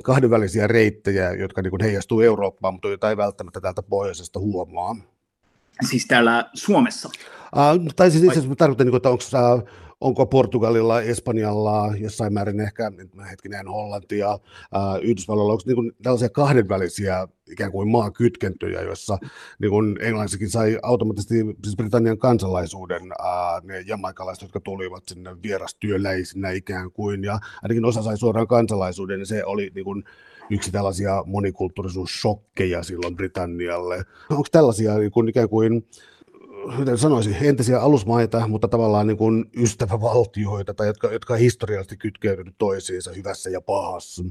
kahdenvälisiä reittejä, jotka niin heijastuu Eurooppaan, mutta joita ei välttämättä täältä pohjoisesta huomaa? Siis täällä Suomessa? Uh, tai siis itse asiassa tarkoitan, niin että onko, uh, onko Portugalilla, Espanjalla, jossain määrin ehkä hetkinen Hollantia, uh, Yhdysvalloilla, onko niin kuin tällaisia kahdenvälisiä ikään kuin maakytkentöjä, joissa niin kuin Englannissakin sai automaattisesti siis Britannian kansalaisuuden uh, ne jamaikalaiset, jotka tulivat sinne vierastyöläisinä ikään kuin, ja ainakin osa sai suoraan kansalaisuuden, niin se oli niin kuin, yksi tällaisia monikulttuurisuussokkeja silloin Britannialle. Onko tällaisia niin kuin ikään kuin miten sanoisin, entisiä alusmaita, mutta tavallaan niin kuin ystävävaltioita, tai jotka, jotka historiallisesti kytkeytynyt toisiinsa hyvässä ja pahassa?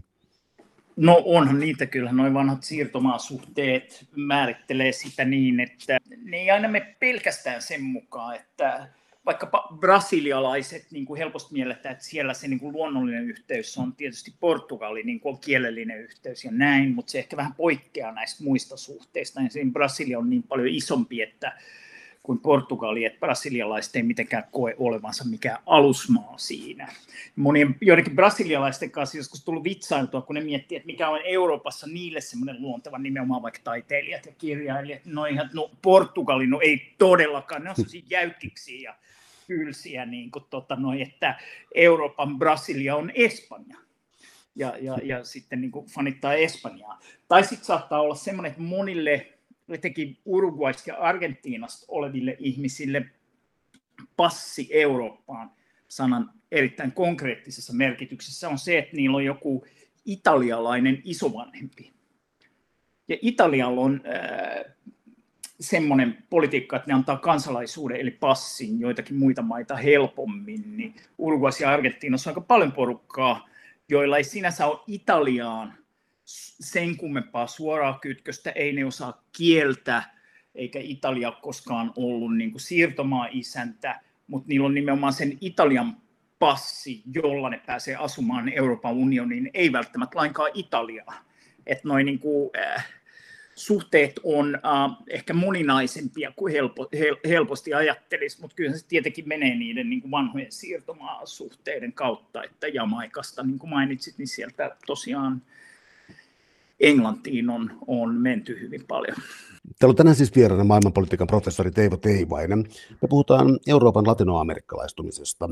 No onhan niitä kyllä, noin vanhat siirtomaasuhteet määrittelee sitä niin, että ne ei aina mene pelkästään sen mukaan, että vaikkapa brasilialaiset niin kuin helposti mielletään, että siellä se niin kuin luonnollinen yhteys on tietysti Portugali, niin kuin on kielellinen yhteys ja näin, mutta se ehkä vähän poikkeaa näistä muista suhteista. Siinä Brasilia on niin paljon isompi, että kuin Portugali, että brasilialaiset ei mitenkään koe olevansa mikään alusmaa siinä. Monien, joidenkin brasilialaisten kanssa joskus tullut vitsailtua, kun ne miettii, että mikä on Euroopassa niille semmoinen luonteva nimenomaan vaikka taiteilijat ja kirjailijat. No ihan, no Portugali, no ei todellakaan, ne on sellaisia jäykkiksi ja hylsiä, niin kuin, tota, no, että Euroopan Brasilia on Espanja. Ja, ja, ja sitten niin kuin fanittaa Espanjaa. Tai sitten saattaa olla semmoinen, että monille etenkin Uruguaysta ja Argentiinasta oleville ihmisille passi Eurooppaan sanan erittäin konkreettisessa merkityksessä on se, että niillä on joku italialainen isovanhempi. Ja Italialla on äh, semmoinen politiikka, että ne antaa kansalaisuuden eli passin joitakin muita maita helpommin, niin Uruguayssa ja Argentiinassa on aika paljon porukkaa, joilla ei sinänsä ole Italiaan sen kummempaa suoraa kytköstä, ei ne osaa kieltä, eikä Italia koskaan ollut niin kuin siirtomaa-isäntä, mutta niillä on nimenomaan sen Italian passi, jolla ne pääsee asumaan Euroopan unioniin, ei välttämättä lainkaan Italiaa. Että noin niin kuin, äh, suhteet on äh, ehkä moninaisempia kuin helpo, hel, helposti ajattelisi, mutta kyllä se tietenkin menee niiden niin kuin vanhojen siirtomaasuhteiden kautta, että Jamaikasta, niin kuin mainitsit, niin sieltä tosiaan Englantiin on, on menty hyvin paljon. Täällä on tänään siis vieraana maailmanpolitiikan professori Teivo Teivainen. Me puhutaan Euroopan latinoamerikkalaistumista.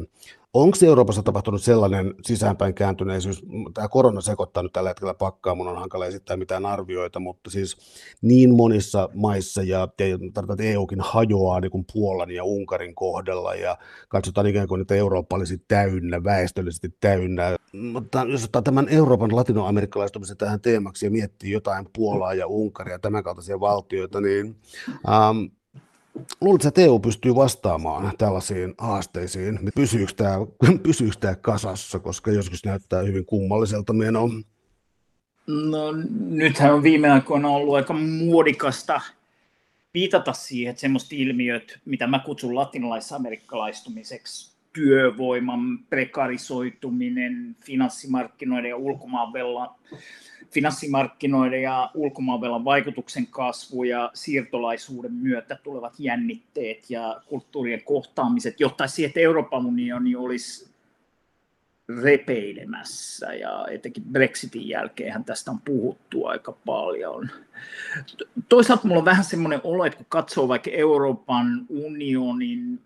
Onko Euroopassa tapahtunut sellainen sisäänpäin kääntyneisyys, tämä korona sekoittaa nyt tällä hetkellä pakkaa, mun on hankala esittää mitään arvioita, mutta siis niin monissa maissa ja, ja tarkoitan, että EUkin hajoaa niin kuin Puolan ja Unkarin kohdalla ja katsotaan ikään kuin, että Eurooppa olisi täynnä, väestöllisesti täynnä. Mutta jos ottaa tämän Euroopan latinoamerikkalaistumisen tähän teemaksi ja miettii jotain Puolaa ja Unkaria, tämän kaltaisia valtioita, niin ähm, Luuletko, että EU pystyy vastaamaan tällaisiin haasteisiin? Pysyykö tämä, pysyykö tämä kasassa, koska joskus näyttää hyvin kummalliselta menoa? No, nythän on viime aikoina ollut aika muodikasta viitata siihen, että semmoista ilmiöt, mitä mä kutsun latinalais-amerikkalaistumiseksi, työvoiman prekarisoituminen, finanssimarkkinoiden ja ulkomaanvelan finanssimarkkinoiden ja ulkomaanvelan vaikutuksen kasvu ja siirtolaisuuden myötä tulevat jännitteet ja kulttuurien kohtaamiset johtaisi siihen, että Euroopan unioni olisi repeilemässä ja etenkin Brexitin jälkeen tästä on puhuttu aika paljon. Toisaalta minulla on vähän semmoinen olo, että kun katsoo vaikka Euroopan unionin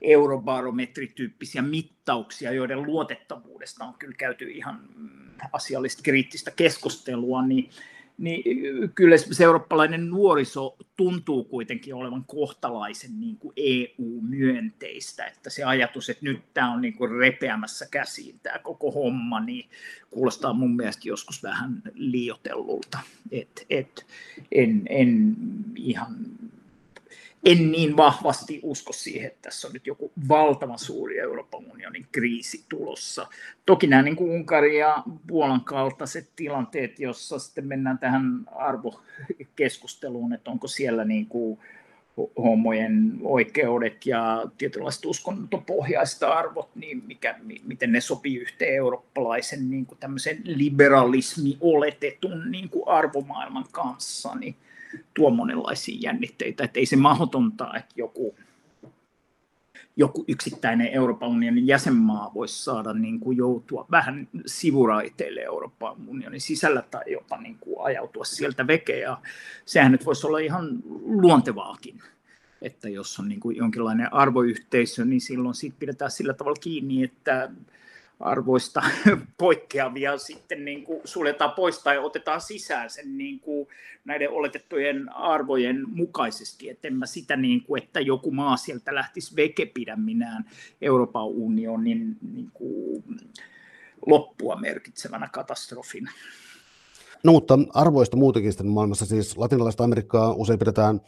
eurobarometrityyppisiä mittauksia, joiden luotettavuudesta on kyllä käyty ihan asiallista kriittistä keskustelua, niin, niin kyllä se eurooppalainen nuoriso tuntuu kuitenkin olevan kohtalaisen niin kuin EU-myönteistä, että se ajatus, että nyt tämä on niin kuin repeämässä käsiin tämä koko homma, niin kuulostaa mun mielestä joskus vähän liotellulta. Et, et, en, en ihan en niin vahvasti usko siihen, että tässä on nyt joku valtavan suuri Euroopan unionin kriisi tulossa. Toki nämä niin kuin Unkarin ja Puolan kaltaiset tilanteet, jossa sitten mennään tähän arvokeskusteluun, että onko siellä niin kuin homojen oikeudet ja tietynlaiset uskontopohjaiset arvot, niin mikä, miten ne sopii yhteen eurooppalaisen niin kuin tämmöisen liberalismi oletetun niin kuin arvomaailman kanssa, niin tuo monenlaisia jännitteitä, että ei se mahdotonta, että joku, joku yksittäinen Euroopan unionin jäsenmaa voisi saada niin kuin joutua vähän sivuraiteille Euroopan unionin sisällä tai jopa niin kuin ajautua sieltä veke. Ja sehän nyt voisi olla ihan luontevaakin, että jos on niin kuin jonkinlainen arvoyhteisö, niin silloin siitä pidetään sillä tavalla kiinni, että arvoista poikkeavia sitten niin kuin suljetaan pois tai otetaan sisään sen niin kuin näiden oletettujen arvojen mukaisesti. Että en mä sitä, niin kuin, että joku maa sieltä lähtisi vekepidäminään Euroopan unionin niin kuin loppua merkitsevänä katastrofina. No mutta arvoista muutenkin sitten maailmassa, siis latinalaista Amerikkaa usein pidetään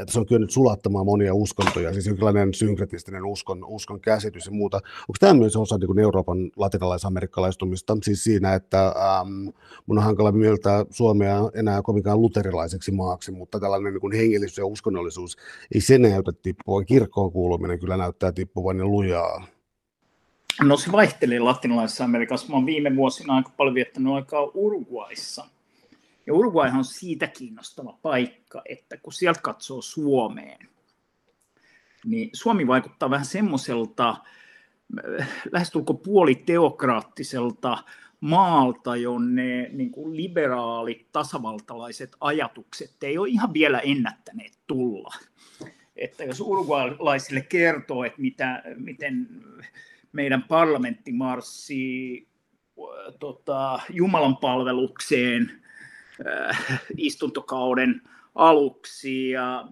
että se on kyennyt sulattamaan monia uskontoja, siis jonkinlainen synkretistinen uskon, uskon käsitys ja muuta. Onko tämä myös osa niin kuin Euroopan latinalais-amerikkalaistumista, siis siinä, että ähm, mun on hankala mieltää Suomea enää kovinkaan luterilaiseksi maaksi, mutta tällainen niin hengellisyys ja uskonnollisuus, ei se näytä tippua, kirkkoon kuuluminen kyllä näyttää tippuvan ja lujaa. No se vaihtelee latinalaisessa Amerikassa. Mä oon viime vuosina aika paljon viettänyt aikaa Uruguayssa – ja Uruguay on siitä kiinnostava paikka, että kun sieltä katsoo Suomeen, niin Suomi vaikuttaa vähän semmoiselta äh, lähestulko puoliteokraattiselta maalta, jonne niin kuin liberaalit, tasavaltalaiset ajatukset ei ole ihan vielä ennättäneet tulla. Että jos uruguaylaisille kertoo, että mitä, miten meidän parlamentti marssii äh, tota, Jumalan palvelukseen istuntokauden aluksi ja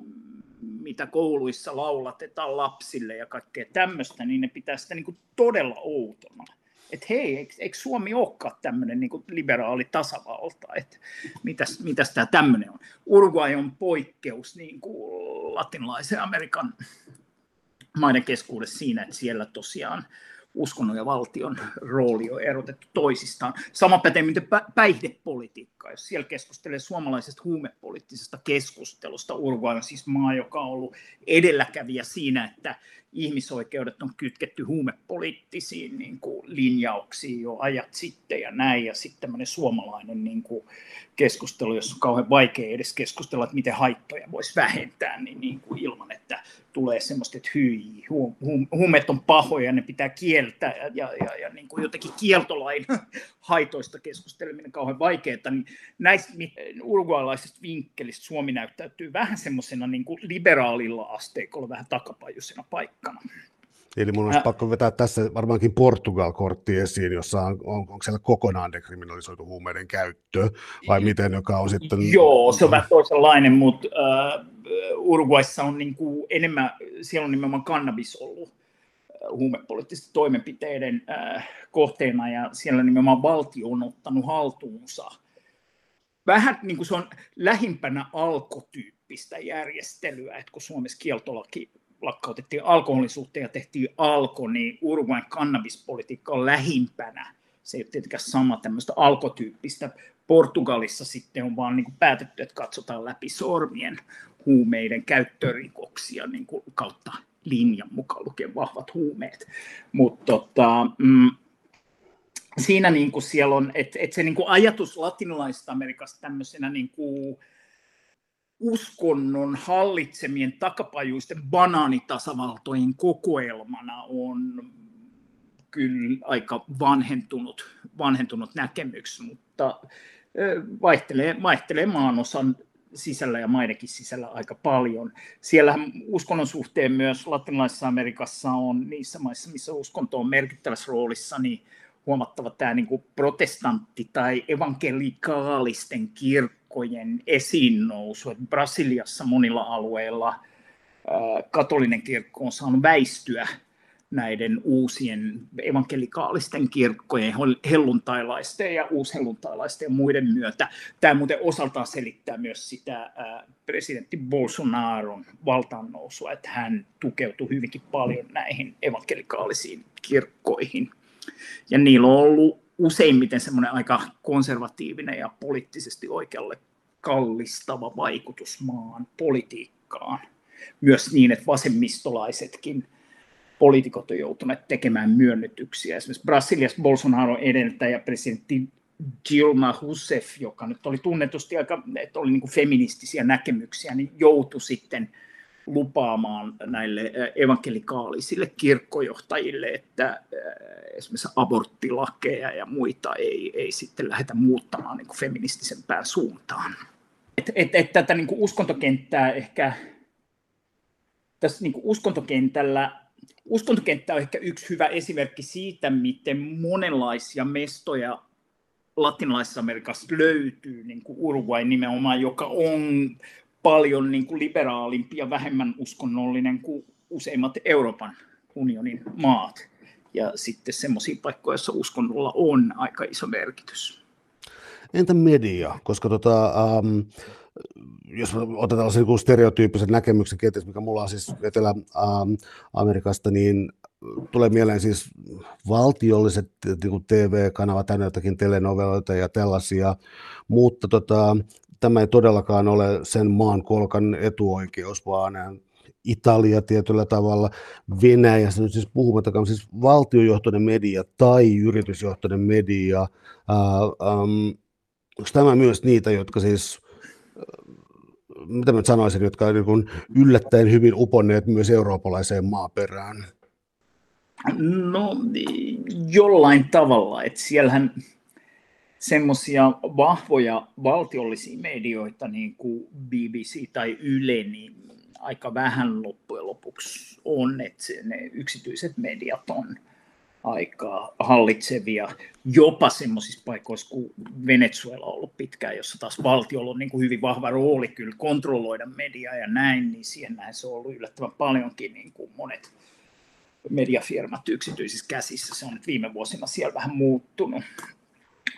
mitä kouluissa laulatetaan lapsille ja kaikkea tämmöistä, niin ne pitää sitä niin kuin todella outona. Että hei, eikö, Suomi olekaan tämmöinen niin liberaali tasavalta, että mitäs, mitäs tämä tämmöinen on. Uruguay on poikkeus niin kuin latinalaisen Amerikan maiden keskuudessa siinä, että siellä tosiaan uskonnon ja valtion rooli on erotettu toisistaan. Sama pätee miten päihdepolitiikka, jos siellä keskustelee suomalaisesta huumepoliittisesta keskustelusta. Uruguay on siis maa, joka on ollut edelläkävijä siinä, että ihmisoikeudet on kytketty huumepoliittisiin niin kuin, linjauksiin jo ajat sitten ja näin. Ja sitten tämmöinen suomalainen niin kuin, keskustelu, jossa on kauhean vaikea edes keskustella, että miten haittoja voisi vähentää niin, niin kuin, ilman, että tulee semmoista, että hyi, hu, hu, huumeet on pahoja, ne pitää kieltää ja, ja, ja, ja niin kuin jotenkin kieltolain haitoista keskusteleminen kauhean vaikeaa, niin näistä urgualaisista vinkkelistä Suomi näyttäytyy vähän semmoisena niin kuin liberaalilla asteikolla, vähän takapajuisena paikkana. Eli mun olisi pakko vetää tässä varmaankin Portugal-kortti esiin, jossa on, on, onko siellä kokonaan dekriminalisoitu huumeiden käyttö, vai miten, joka on sitten... Joo, se on vähän toisenlainen, mutta äh, Uruguayssa on niin kuin enemmän, siellä on nimenomaan kannabis ollut huumepoliittisten toimenpiteiden äh, kohteena, ja siellä nimenomaan valtio on ottanut haltuunsa. Vähän niin kuin se on lähimpänä alkotyyppistä järjestelyä, että kun Suomessa kieltolaki lakkautettiin alkoholin suhteen ja tehtiin alko, niin Uruguayn kannabispolitiikka on lähimpänä. Se ei ole tietenkään sama tämmöistä alkotyyppistä. Portugalissa sitten on vaan niin kuin päätetty, että katsotaan läpi sormien huumeiden käyttörikoksia niin kuin kautta linjan mukaan lukien vahvat huumeet. Mutta tota, mm, siinä niin kuin siellä on, että et se niin kuin ajatus latinalaisesta Amerikasta tämmöisenä niin kuin uskonnon hallitsemien takapajuisten banaanitasavaltojen kokoelmana on kyllä aika vanhentunut, vanhentunut näkemyksi, mutta vaihtelee, vaihtelee maanosan sisällä ja maidenkin sisällä aika paljon. Siellä uskonnon suhteen myös latinalaisessa Amerikassa on niissä maissa, missä uskonto on merkittävässä roolissa, niin huomattava tämä niin kuin protestantti- tai evankelikaalisten kirkkojen esiin nousu. Että Brasiliassa monilla alueilla katolinen kirkko on saanut väistyä näiden uusien evankelikaalisten kirkkojen, helluntailaisten ja uushelluntailaisten ja muiden myötä. Tämä muuten osaltaan selittää myös sitä presidentti Bolsonaron valtaannousua, että hän tukeutui hyvinkin paljon näihin evankelikaalisiin kirkkoihin. Ja niillä on ollut useimmiten semmoinen aika konservatiivinen ja poliittisesti oikealle kallistava vaikutus maan politiikkaan. Myös niin, että vasemmistolaisetkin – poliitikot on joutuneet tekemään myönnytyksiä. Esimerkiksi Brasiliassa Bolsonaro edeltäjä presidentti Dilma Rousseff, joka nyt oli tunnetusti aika, että oli niin feministisiä näkemyksiä, niin joutui sitten lupaamaan näille evankelikaalisille kirkkojohtajille, että esimerkiksi aborttilakeja ja muita ei, ei sitten lähdetä muuttamaan niin feministisempään suuntaan. Et, et, et tätä niin uskontokenttää ehkä tässä niin uskontokentällä uskontokenttä on ehkä yksi hyvä esimerkki siitä, miten monenlaisia mestoja latinalaisessa Amerikassa löytyy, niin kuin Uruguay nimenomaan, joka on paljon niin kuin liberaalimpi ja vähemmän uskonnollinen kuin useimmat Euroopan unionin maat. Ja sitten semmoisia paikkoja, joissa uskonnolla on aika iso merkitys. Entä media? Koska tota, um, jos otetaan niin stereotyyppiset näkemykset, kenties, mikä mulla on siis Etelä-Amerikasta, niin tulee mieleen siis valtiolliset niin TV-kanavat, tänne jotakin telenoveloita ja tällaisia, mutta tota, tämä ei todellakaan ole sen maan kolkan etuoikeus, vaan Italia tietyllä tavalla, Venäjä, nyt siis puhumattakaan, siis valtiojohtoinen media tai yritysjohtoinen media, ää, äm, onko tämä myös niitä, jotka siis mitä mä sanoisin, jotka on niin yllättäen hyvin uponneet myös eurooppalaiseen maaperään? No jollain tavalla, että siellähän semmoisia vahvoja valtiollisia medioita niin kuin BBC tai Yle, niin aika vähän loppujen lopuksi on, että ne yksityiset mediat on aika hallitsevia, jopa semmoisissa paikoissa kuin Venezuela on ollut pitkään, jossa taas valtiolla on niin kuin hyvin vahva rooli kyllä kontrolloida mediaa ja näin, niin siihen näin se on ollut yllättävän paljonkin niin kuin monet mediafirmat yksityisissä käsissä. Se on nyt viime vuosina siellä vähän muuttunut.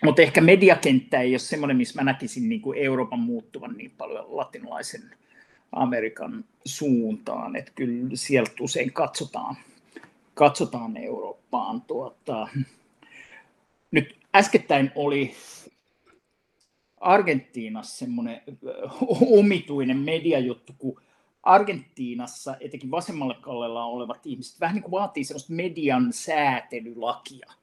Mutta ehkä mediakenttä ei ole semmoinen, missä mä näkisin niin kuin Euroopan muuttuvan niin paljon latinalaisen Amerikan suuntaan, että kyllä sieltä usein katsotaan – katsotaan Eurooppaan. Tuota, nyt äskettäin oli Argentiinassa semmoinen omituinen mediajuttu, kun Argentiinassa, etenkin vasemmalle kallella olevat ihmiset, vähän niin kuin vaatii semmoista median säätelylakia –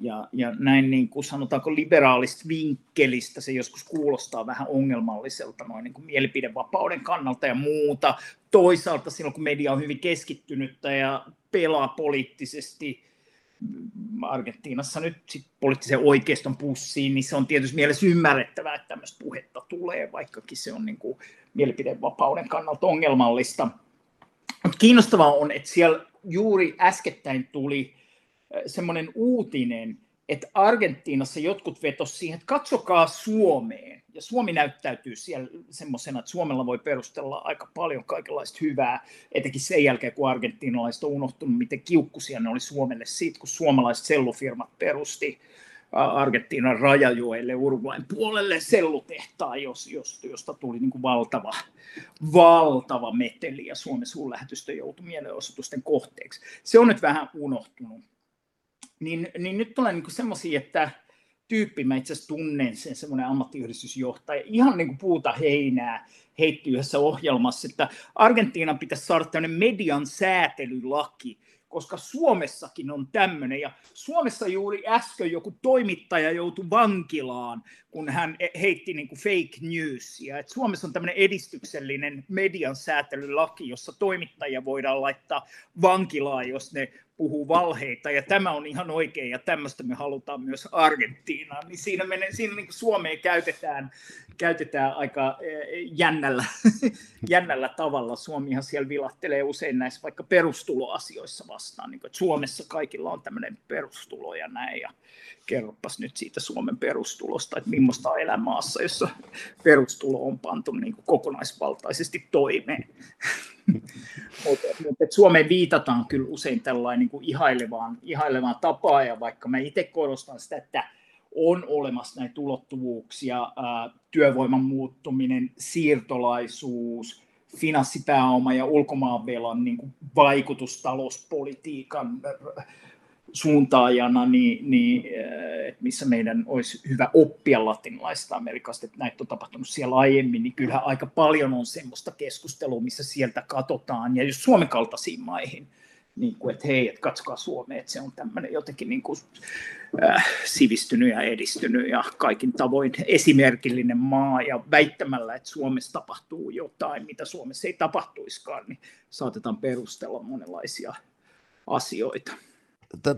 ja, ja näin niin kuin sanotaanko liberaalista vinkkelistä se joskus kuulostaa vähän ongelmalliselta noin niin kuin mielipidevapauden kannalta ja muuta. Toisaalta silloin, kun media on hyvin keskittynyttä ja pelaa poliittisesti Argentiinassa nyt sit poliittisen oikeiston pussiin, niin se on tietysti mielessä ymmärrettävää, että tämmöistä puhetta tulee, vaikkakin se on niin kuin mielipidevapauden kannalta ongelmallista. Mutta kiinnostavaa on, että siellä juuri äskettäin tuli semmoinen uutinen, että Argentiinassa jotkut vetos siihen, että katsokaa Suomeen. Ja Suomi näyttäytyy siellä semmoisena, että Suomella voi perustella aika paljon kaikenlaista hyvää, etenkin sen jälkeen, kun argentiinalaiset on unohtunut, miten kiukkusia ne oli Suomelle siitä, kun suomalaiset sellufirmat perusti Argentiinan rajajoelle Uruguayn puolelle sellutehtaa, jos, jos, josta tuli niin kuin valtava, valtava meteli ja Suomen suurlähetystö joutui mielenosoitusten kohteeksi. Se on nyt vähän unohtunut niin, niin nyt tulee niin semmoisia, että tyyppi, mä itse asiassa tunnen sen, semmoinen ammattiyhdistysjohtaja, ihan niin kuin puuta heinää heitti yhdessä ohjelmassa, että Argentiinan pitäisi saada tämmöinen median säätelylaki, koska Suomessakin on tämmöinen. Ja Suomessa juuri äsken joku toimittaja joutui vankilaan, kun hän heitti niin kuin fake newsia. Et Suomessa on tämmöinen edistyksellinen median säätelylaki, jossa toimittajia voidaan laittaa vankilaan, jos ne puhuu valheita, ja tämä on ihan oikein, ja tämmöistä me halutaan myös Argentiinaan, niin siinä, menee, siinä niin Suomeen käytetään, käytetään aika eh, jännällä, jännällä tavalla. Suomihan siellä vilahtelee usein näissä vaikka perustuloasioissa vastaan, niin kuin, että Suomessa kaikilla on tämmöinen perustulo ja näin, ja kerropas nyt siitä Suomen perustulosta, että millaista on elämäassa, jossa perustulo on pantu niin kuin kokonaisvaltaisesti toimeen. Mutta mut, Suomeen viitataan kyllä usein tällainen niin kuin ihailevaan, ihailevaan tapaan, ja vaikka mä itse korostan sitä, että on olemassa näitä ulottuvuuksia, työvoiman muuttuminen, siirtolaisuus, finanssipääoma ja ulkomaanvelan niin kuin vaikutus talouspolitiikan suuntaajana, niin, niin että missä meidän olisi hyvä oppia latinalaisesta Amerikasta, että näitä on tapahtunut siellä aiemmin, niin kyllähän aika paljon on semmoista keskustelua, missä sieltä katsotaan, ja jos Suomen kaltaisiin maihin, niin kuin, että hei, että katsokaa Suomea, että se on tämmöinen jotenkin niin kuin, äh, sivistynyt ja edistynyt ja kaikin tavoin esimerkillinen maa, ja väittämällä, että Suomessa tapahtuu jotain, mitä Suomessa ei tapahtuiskaan, niin saatetaan perustella monenlaisia asioita.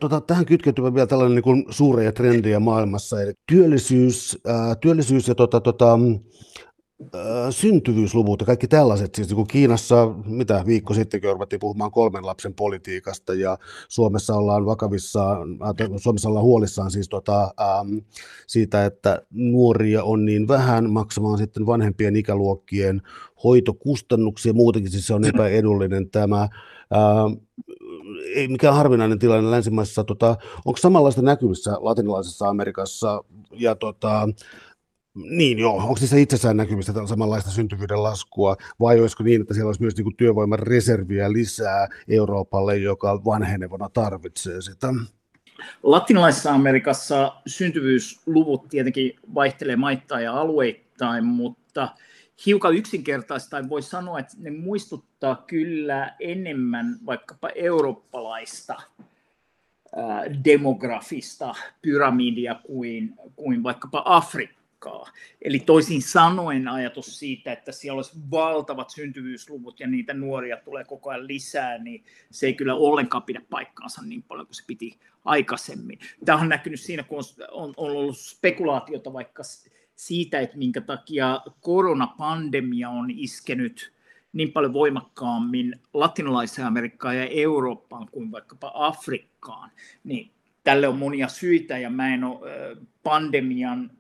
Tota, tähän kytkeytyy vielä tällainen niin kuin suuria trendiä maailmassa, eli työllisyys, ää, työllisyys ja tota, tota, ää, syntyvyysluvut ja kaikki tällaiset. Siis niin kuin Kiinassa, mitä viikko sitten ruvettiin puhumaan kolmen lapsen politiikasta ja Suomessa ollaan vakavissa, Suomessa ollaan huolissaan siis tota, ää, siitä, että nuoria on niin vähän maksamaan sitten vanhempien ikäluokkien hoitokustannuksia. Muutenkin siis se on epäedullinen tämä. Ää, ei mikään harvinainen tilanne länsimaissa. Tota, onko samanlaista näkyvissä latinalaisessa Amerikassa ja tota, niin joo, onko niissä itsessään näkymistä samanlaista syntyvyyden laskua, vai olisiko niin, että siellä olisi myös niin työvoiman reserviä lisää Euroopalle, joka vanhenevana tarvitsee sitä? Latinalaisessa Amerikassa syntyvyysluvut tietenkin vaihtelee maittain ja alueittain, mutta hiukan yksinkertaista voi sanoa, että ne muistuttaa kyllä enemmän vaikkapa eurooppalaista demografista pyramidia kuin, kuin vaikkapa Afrikkaa. Eli toisin sanoen ajatus siitä, että siellä olisi valtavat syntyvyysluvut ja niitä nuoria tulee koko ajan lisää, niin se ei kyllä ollenkaan pidä paikkaansa niin paljon kuin se piti aikaisemmin. Tämä on näkynyt siinä, kun on, on ollut spekulaatiota vaikka siitä, että minkä takia koronapandemia on iskenyt niin paljon voimakkaammin latinalaiseen Amerikkaan ja Eurooppaan kuin vaikkapa Afrikkaan, niin tälle on monia syitä ja mä en ole pandemian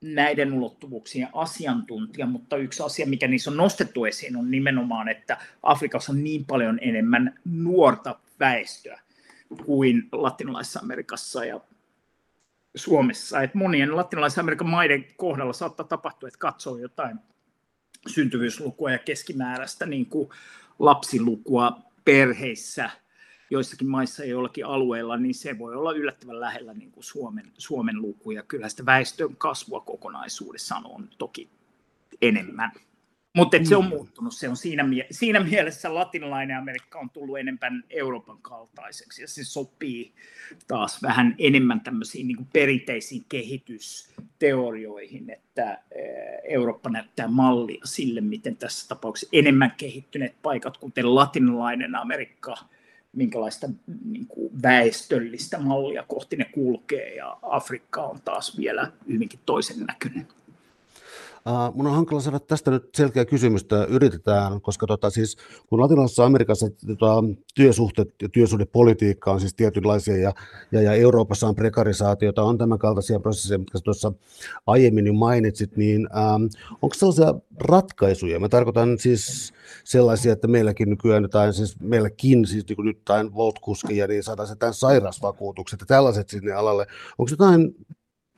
näiden ulottuvuuksien asiantuntija, mutta yksi asia, mikä niissä on nostettu esiin, on nimenomaan, että Afrikassa on niin paljon enemmän nuorta väestöä kuin latinalaisessa Amerikassa ja Suomessa. Et monien latinalaisen Amerikan maiden kohdalla saattaa tapahtua, että katsoo jotain syntyvyyslukua ja keskimääräistä niin kuin lapsilukua perheissä joissakin maissa ja joillakin alueilla, niin se voi olla yllättävän lähellä niin kuin Suomen, Suomen lukuja. Kyllä sitä väestön kasvua kokonaisuudessaan on toki enemmän. Mutta se on mm. muuttunut. Se on siinä, siinä mielessä latinalainen Amerikka on tullut enemmän Euroopan kaltaiseksi ja se sopii taas vähän enemmän tämmöisiin niin perinteisiin kehitysteorioihin, että eh, Eurooppa näyttää mallia sille, miten tässä tapauksessa enemmän kehittyneet paikat, kuten latinalainen Amerikka, minkälaista niin kuin väestöllistä mallia kohti ne kulkee ja Afrikka on taas vielä hyvinkin toisen näköinen. Uh, mun on hankala saada tästä nyt selkeä kysymystä, yritetään, koska tota, siis, kun latinalaisessa Amerikassa tota, työsuhteet ja työsuhdepolitiikka on siis tietynlaisia ja, ja, ja Euroopassa on prekarisaatiota, on tämän kaltaisia prosesseja, mitkä tuossa aiemmin jo mainitsit, niin ähm, onko sellaisia ratkaisuja? Mä tarkoitan siis sellaisia, että meilläkin nykyään jotain, siis meilläkin siis niin kuin nyt jotain Volt-kuskeja, niin saadaan jotain sairausvakuutukset ja tällaiset sinne alalle. Onko jotain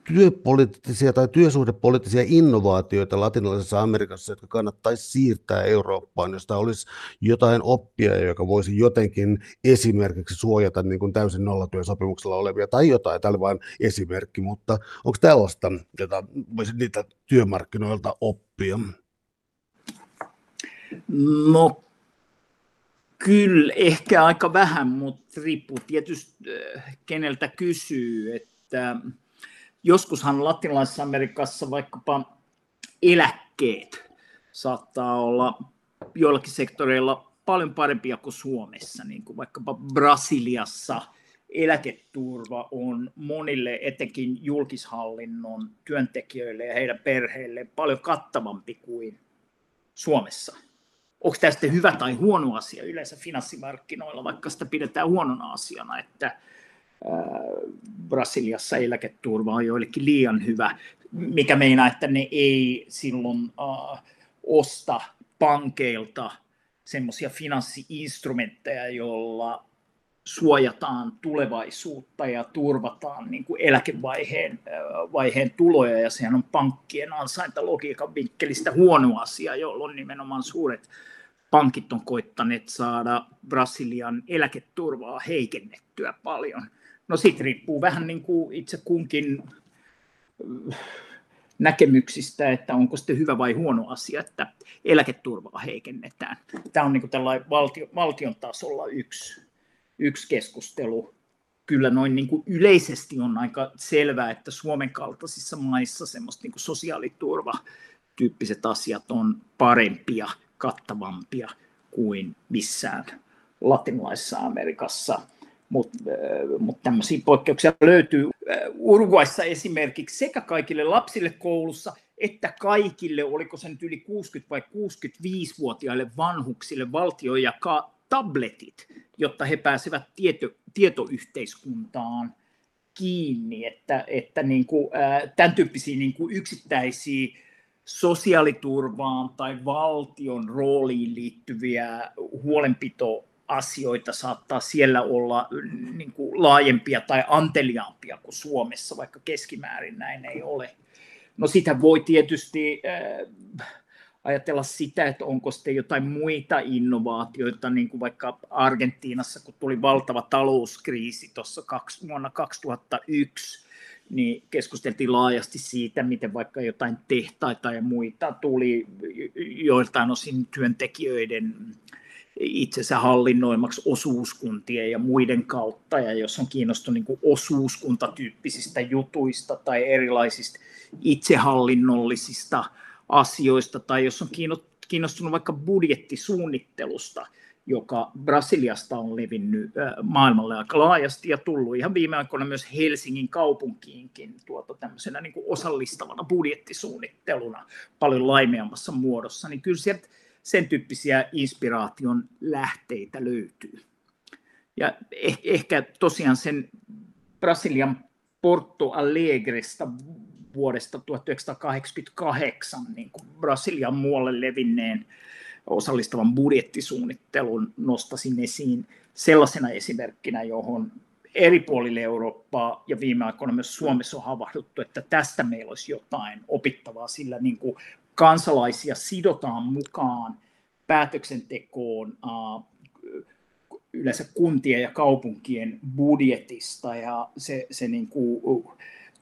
työpoliittisia tai työsuhdepoliittisia innovaatioita latinalaisessa Amerikassa, jotka kannattaisi siirtää Eurooppaan, josta olisi jotain oppia, joka voisi jotenkin esimerkiksi suojata niin kuin täysin nollatyösopimuksella olevia tai jotain, tällä vain esimerkki, mutta onko tällaista, jota voisi niitä työmarkkinoilta oppia? No kyllä, ehkä aika vähän, mutta riippuu tietysti äh, keneltä kysyy, että joskushan latinalaisessa Amerikassa vaikkapa eläkkeet saattaa olla joillakin sektoreilla paljon parempia kuin Suomessa, niin kuin vaikkapa Brasiliassa eläketurva on monille etenkin julkishallinnon työntekijöille ja heidän perheille paljon kattavampi kuin Suomessa. Onko tämä sitten hyvä tai huono asia yleensä finanssimarkkinoilla, vaikka sitä pidetään huonona asiana, että Brasiliassa eläketurva on joillekin liian hyvä, mikä meinaa, että ne ei silloin uh, osta pankeilta semmoisia finanssiinstrumentteja, joilla suojataan tulevaisuutta ja turvataan niin kuin eläkevaiheen vaiheen tuloja, ja sehän on pankkien ansaintalogiikan vinkkelistä huono asia, jolloin nimenomaan suuret pankit on koittaneet saada Brasilian eläketurvaa heikennettyä paljon. No siitä riippuu vähän niin kuin itse kunkin näkemyksistä, että onko sitten hyvä vai huono asia, että eläketurvaa heikennetään. Tämä on niin kuin tällainen valtio, valtion tasolla yksi, yksi keskustelu. Kyllä noin niin kuin yleisesti on aika selvää, että Suomen kaltaisissa maissa semmoista niin kuin sosiaaliturva-tyyppiset asiat on parempia, kattavampia kuin missään latinalaisessa Amerikassa – mutta mut tämmöisiä poikkeuksia löytyy Uruguayssa esimerkiksi sekä kaikille lapsille koulussa että kaikille, oliko se nyt yli 60 vai 65-vuotiaille vanhuksille valtio jakaa tabletit, jotta he pääsevät tieto, tietoyhteiskuntaan kiinni, että, että niin kuin, tämän tyyppisiä niin kuin yksittäisiä sosiaaliturvaan tai valtion rooliin liittyviä huolenpito asioita saattaa siellä olla niin kuin laajempia tai anteliaampia kuin Suomessa, vaikka keskimäärin näin ei ole. No sitä voi tietysti äh, ajatella sitä, että onko sitten jotain muita innovaatioita, niin kuin vaikka Argentiinassa, kun tuli valtava talouskriisi tuossa vuonna 2001, niin keskusteltiin laajasti siitä, miten vaikka jotain tehtaita ja muita tuli joiltain osin työntekijöiden itsensä hallinnoimaksi osuuskuntien ja muiden kautta, ja jos on kiinnostunut niin osuuskuntatyyppisistä jutuista tai erilaisista itsehallinnollisista asioista, tai jos on kiinnostunut vaikka budjettisuunnittelusta, joka Brasiliasta on levinnyt maailmalle aika laajasti ja tullut ihan viime aikoina myös Helsingin kaupunkiinkin tuota tämmöisenä niin osallistavana budjettisuunnitteluna paljon laimeammassa muodossa, niin kyllä sieltä sen tyyppisiä inspiraation lähteitä löytyy. Ja eh, ehkä tosiaan sen Brasilian Porto Alegresta vuodesta 1988 niin kuin Brasilian muualle levinneen osallistavan budjettisuunnittelun nostasin esiin sellaisena esimerkkinä, johon eri puolille Eurooppaa ja viime aikoina myös Suomessa on havahduttu, että tästä meillä olisi jotain opittavaa, sillä niin kuin kansalaisia sidotaan mukaan päätöksentekoon yleensä kuntien ja kaupunkien budjetista ja se, se niin kuin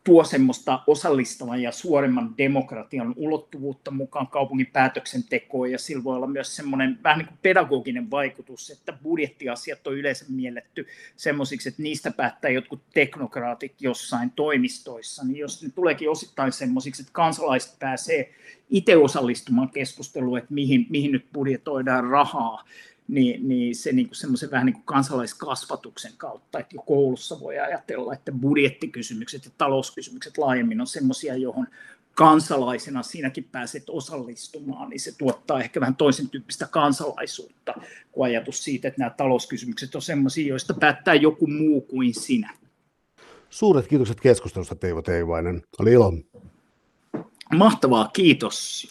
tuo semmoista osallistavan ja suoremman demokratian ulottuvuutta mukaan kaupungin päätöksentekoon. Ja sillä voi olla myös semmoinen vähän niin kuin pedagoginen vaikutus, että budjettiasiat on yleensä mielletty semmoisiksi, että niistä päättää jotkut teknokraatit jossain toimistoissa, niin jos ne tuleekin osittain semmoisiksi, että kansalaiset pääsee itse osallistumaan keskusteluun, että mihin, mihin nyt budjetoidaan rahaa, niin, niin se niin kuin semmoisen vähän niin kuin kansalaiskasvatuksen kautta, että jo koulussa voi ajatella, että budjettikysymykset ja talouskysymykset laajemmin on semmoisia, johon kansalaisena sinäkin pääset osallistumaan, niin se tuottaa ehkä vähän toisen tyyppistä kansalaisuutta kuin ajatus siitä, että nämä talouskysymykset on semmoisia, joista päättää joku muu kuin sinä. Suuret kiitokset keskustelusta Teivo Teivainen. Oli ilo. Mahtavaa, kiitos.